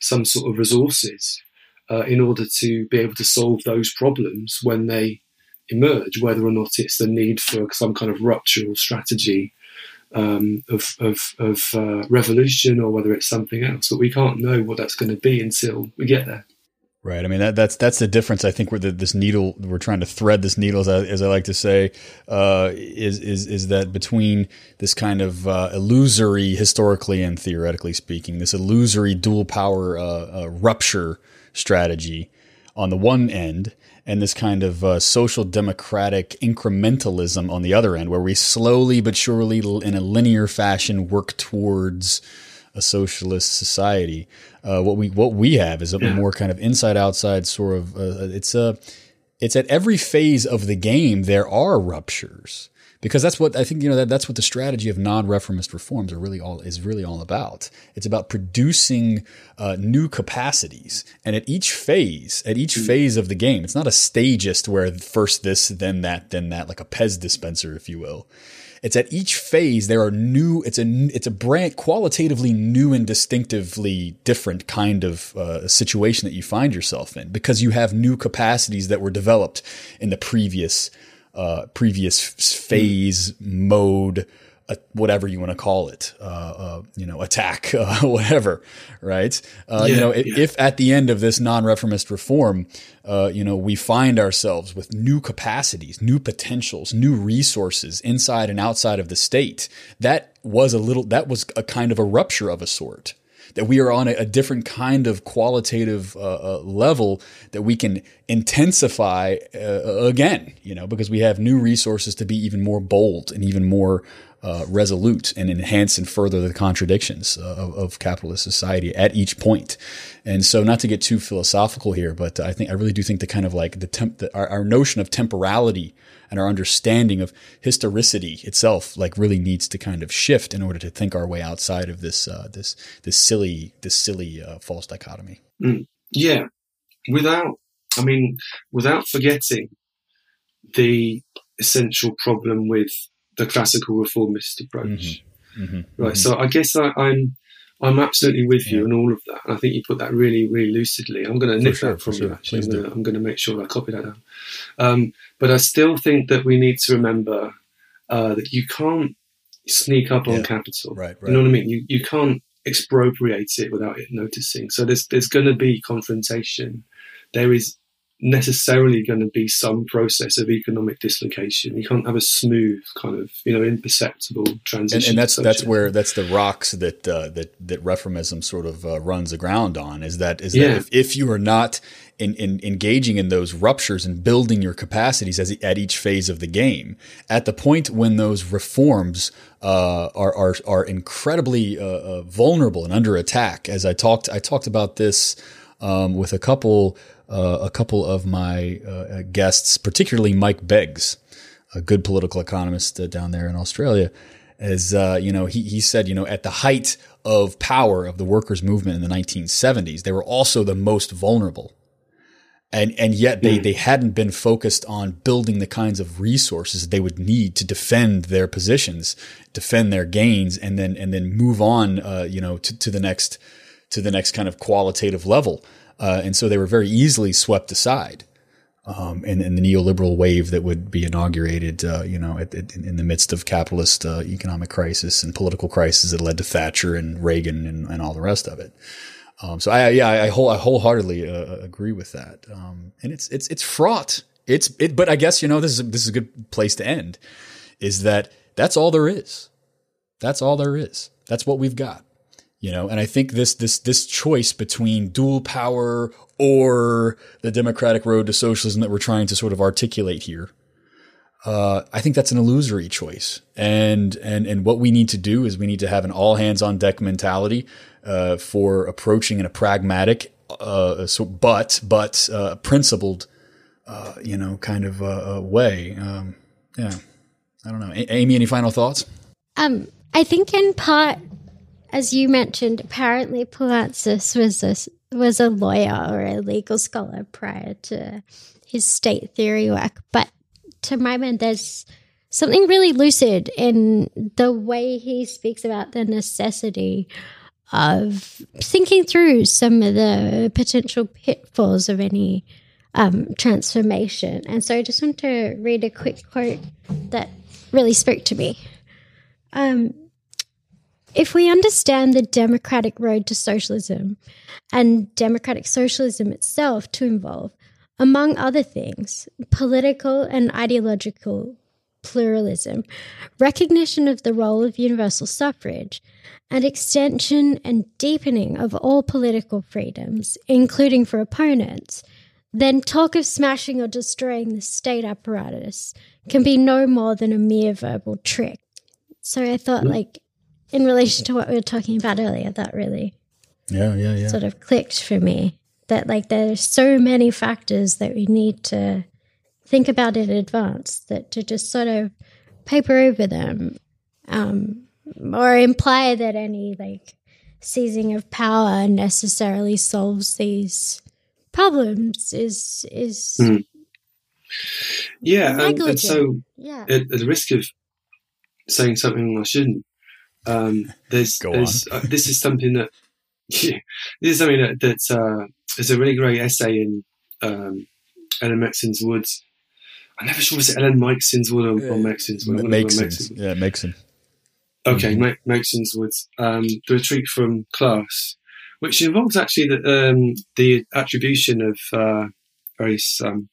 S6: some sort of resources uh, in order to be able to solve those problems when they emerge, whether or not it's the need for some kind of rupture or strategy um, of, of, of uh, revolution or whether it's something else. But we can't know what that's going to be until we get there.
S4: Right. I mean that, that's that's the difference. I think where this needle we're trying to thread this needle, as I, as I like to say, uh, is is is that between this kind of uh, illusory, historically and theoretically speaking, this illusory dual power uh, uh rupture strategy on the one end, and this kind of uh, social democratic incrementalism on the other end, where we slowly but surely, in a linear fashion, work towards a socialist society. Uh, what we what we have is a yeah. more kind of inside outside sort of. Uh, it's a it's at every phase of the game there are ruptures because that's what I think you know that that's what the strategy of non-reformist reforms are really all is really all about. It's about producing uh, new capacities, and at each phase, at each mm. phase of the game, it's not a stagist where first this, then that, then that, like a Pez dispenser, if you will. It's at each phase there are new. It's a it's a brand qualitatively new and distinctively different kind of uh, situation that you find yourself in because you have new capacities that were developed in the previous uh, previous phase mode a, whatever you want to call it, uh, uh, you know, attack, uh, whatever, right? Uh, yeah, you know, if, yeah. if, at the end of this non-reformist reform, uh, you know, we find ourselves with new capacities, new potentials, new resources inside and outside of the state, that was a little, that was a kind of a rupture of a sort. That we are on a, a different kind of qualitative uh, level that we can intensify again, you know, because we have new resources to be even more bold and even more uh, resolute and enhance and further the contradictions uh, of, of, capitalist society at each point. And so, not to get too philosophical here, but I think I really do think the kind of like the, temp, the our, our, notion of temporality and our understanding of historicity itself, like, really needs to kind of shift in order to think our way outside of this uh, this this silly this silly uh, false dichotomy.
S6: Mm. Yeah, without I mean, without forgetting the essential problem with the classical reformist approach. Mm-hmm. Mm-hmm. Right. Mm-hmm. So I guess I, am I'm, I'm absolutely with you yeah. on all of that. I think you put that really, really lucidly. I'm going to nick sure, that from you. Actually, I'm going, to, I'm going, to, make sure I copy that down. Um, but I still think that we need to remember uh, that you can't sneak up on yeah. capital.
S4: Right, right.
S6: You know what I mean? You you can't expropriate it without it noticing. So there's there's going to be confrontation. There is necessarily going to be some process of economic dislocation. You can't have a smooth kind of, you know, imperceptible transition.
S4: And, and that's that's where that's the rocks that uh, that that reformism sort of uh, runs aground on. Is that is yeah. that if, if, you are not in, in, engaging in those ruptures and building your capacities as at each phase of the game, at the point when those reforms uh, are, are are incredibly uh, uh, vulnerable and under attack, as I talked I talked about this um, with a couple uh, a couple of my uh, guests, particularly Mike Beggs, a good political economist uh, down there in Australia, as uh, you know, he he said, you know, at the height of power of the workers' movement in the 1970s, they were also the most vulnerable. And, and yet they, mm. they hadn't been focused on building the kinds of resources they would need to defend their positions, defend their gains, and then and then move on, uh, you know, to, to the next to the next kind of qualitative level. Uh, and so they were very easily swept aside um, in, in, the neoliberal wave that would be inaugurated, uh, you know, at, at, in the midst of capitalist uh, economic crisis and political crisis that led to Thatcher and Reagan and, and all the rest of it. Um, so I, yeah, I, whole, I wholeheartedly uh, agree with that. Um, and it's, it's, it's fraught. It's, it, but I guess, you know, this is, this is a good place to end is that that's all there is. That's all there is. That's what we've got you know and i think this this this choice between dual power or the democratic road to socialism that we're trying to sort of articulate here uh, I think that's an illusory choice, and and and what we need to do is we need to have an all hands on deck mentality uh, for approaching in a pragmatic, uh, so, but but uh, principled, uh, you know, kind of uh, way. Um, yeah, I don't know. A- Amy, any final thoughts?
S5: Um, I think in part as you mentioned, apparently Poulantzas was a was a lawyer or a legal scholar prior to his state theory work. But to my mind, there's something really lucid in the way he speaks about the necessity of thinking through some of the potential pitfalls of any um, transformation. And so I just want to read a quick quote that really spoke to me. Um, if we understand the democratic road to socialism and democratic socialism itself to involve, among other things, political and ideological pluralism, recognition of the role of universal suffrage, and extension and deepening of all political freedoms, including for opponents, then talk of smashing or destroying the state apparatus can be no more than a mere verbal trick. So I thought, mm. like, in relation to what we were talking about earlier, that really
S4: Yeah, yeah, yeah.
S5: sort of clicked for me. That like there's so many factors that we need to think about in advance that to just sort of paper over them um, or imply that any like seizing of power necessarily solves these problems is is
S6: Mm. Yeah, and, and so
S5: yeah.
S6: at, at the risk of saying something I shouldn't, um, there's,
S4: Go
S6: there's uh, this is something that yeah, this is something that that uh, there's a really great essay in um, Ellen Mexon's Woods. I'm never sure was it Ellen Meixon's Wood or, or Mexon's Wood. I
S4: It makes
S6: whether. Mexon's-
S4: Yeah, it makes sense.
S6: Okay, mm Mexon's Woods. Um, the retreat from class, which involves actually the, um, the attribution of uh, various um,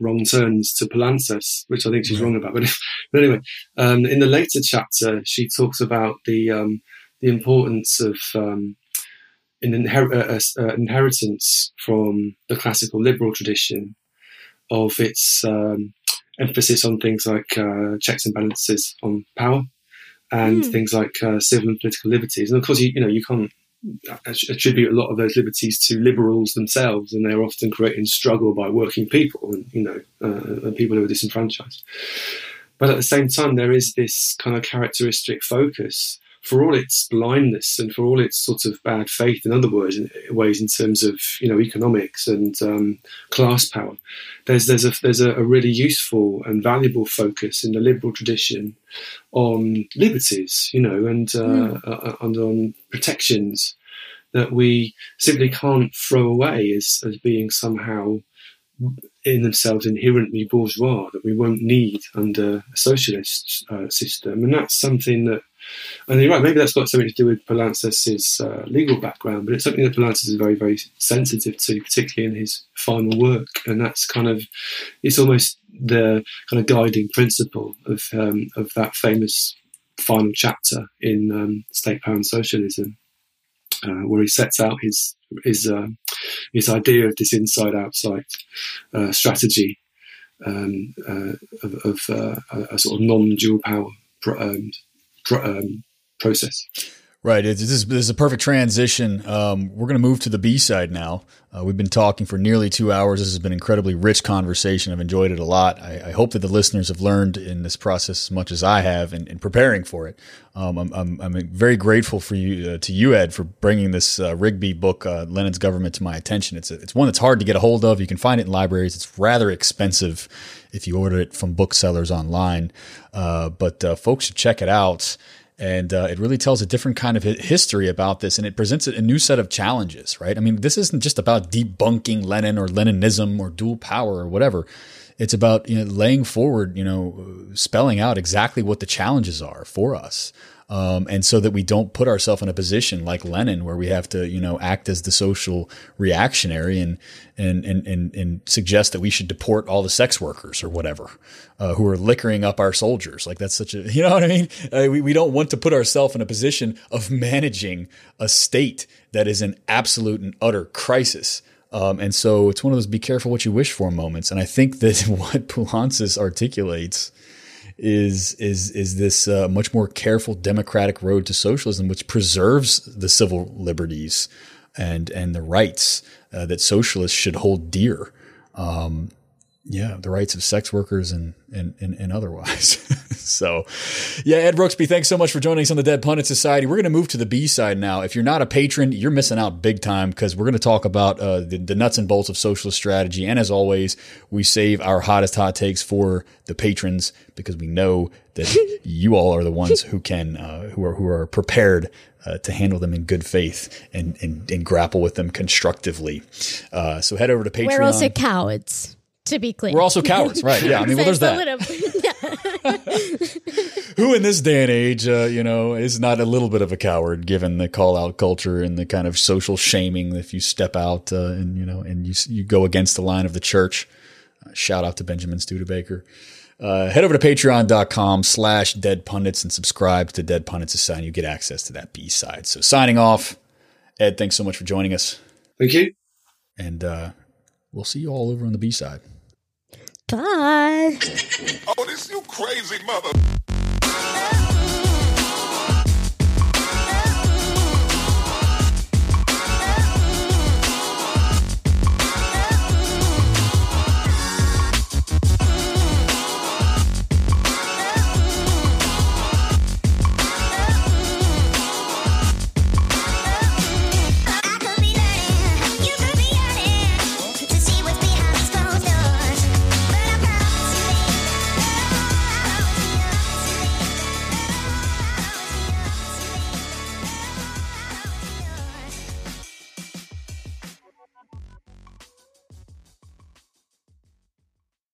S6: wrong turns to Poulantzas, which I think she's wrong about. But, but anyway, um, in the later chapter, she talks about the um, the importance of um, an inher- uh, uh, inheritance from the classical liberal tradition of its um, emphasis on things like uh, checks and balances on power and
S5: Hmm.
S6: things like uh, civil and political liberties. And of course, you, you know, you can't attribute a lot of those liberties to liberals themselves, and they're often creating struggle by working people and you know, uh, and people who are disenfranchised. But at the same time, there is this kind of characteristic focus for all its blindness and for all its sort of bad faith in other words, in, ways in terms of you know economics and um, class power. There's there's a there's a, a really useful and valuable focus in the liberal tradition on liberties, you know, and uh, uh, and on protections that we simply can't throw away as as being somehow in themselves inherently bourgeois that we won't need under a socialist uh, system, and that's something that. And you're right, maybe that's got something to do with Poulantzas' uh, legal background, but it's something that Poulantzas is very, very sensitive to, particularly in his final work. And that's kind of, it's almost the kind of guiding principle of um, of that famous final chapter in um, State Power and Socialism, uh, where he sets out his his uh, his idea of this inside outside uh, strategy um, uh, of, of uh, a, a sort of non dual power um, um, process.
S4: Right. It's, this, is, this is a perfect transition. Um, we're going to move to the B side now. Uh, we've been talking for nearly two hours. This has been an incredibly rich conversation. I've enjoyed it a lot. I, I hope that the listeners have learned in this process as much as I have in, in preparing for it. Um, I'm, I'm, I'm very grateful for you uh, to you, Ed, for bringing this uh, Rigby book, uh, Lenin's Government, to my attention. It's a, it's one that's hard to get a hold of. You can find it in libraries. It's rather expensive if you order it from booksellers online, uh, but uh, folks should check it out and uh, it really tells a different kind of history about this and it presents a new set of challenges right? I mean this isn't just about debunking lenin or leninism or dual power or whatever. It's about you know laying forward you know spelling out exactly what the challenges are for us um, and so that we don't put ourselves in a position like Lenin, where we have to, you know, act as the social reactionary and and and and, and suggest that we should deport all the sex workers or whatever uh, who are liquoring up our soldiers. Like that's such a, you know what I mean? Uh, we we don't want to put ourselves in a position of managing a state that is in absolute and utter crisis. Um, and so it's one of those be careful what you wish for moments. And I think that what Poulantzas articulates is is is this uh, much more careful democratic road to socialism, which preserves the civil liberties and and the rights uh, that socialists should hold dear. Um, yeah, the rights of sex workers and and and, and otherwise. so, yeah, Ed Rooksby, thanks so much for joining us on the Dead Pundit Society. We're going to move to the B side now. If you're not a patron, you're missing out big time because we're going to talk about uh, the, the nuts and bolts of socialist strategy. And as always, we save our hottest hot takes for the patrons because we know that you all are the ones who can uh, who are who are prepared uh, to handle them in good faith and, and, and grapple with them constructively. Uh, so head over to Patreon.
S5: We're also cowards, to be clear.
S4: We're also cowards, right? Yeah, I mean, well, there's
S5: So
S4: that.
S5: it's a little-
S4: Who in this day and age, uh, you know, is not a little bit of a coward given the call out culture and the kind of social shaming if you step out uh, and you know and you you go against the line of the church. Uh, shout out to Benjamin Studebaker. Uh, head over to patreon.com slash dead pundits and subscribe to Dead Pundits Society. You get access to that B side. So signing off, Ed, thanks so much for joining us.
S6: Thank you.
S4: And uh, we'll see you all over on the B side.
S5: Bye.
S1: Oh, this you crazy mother.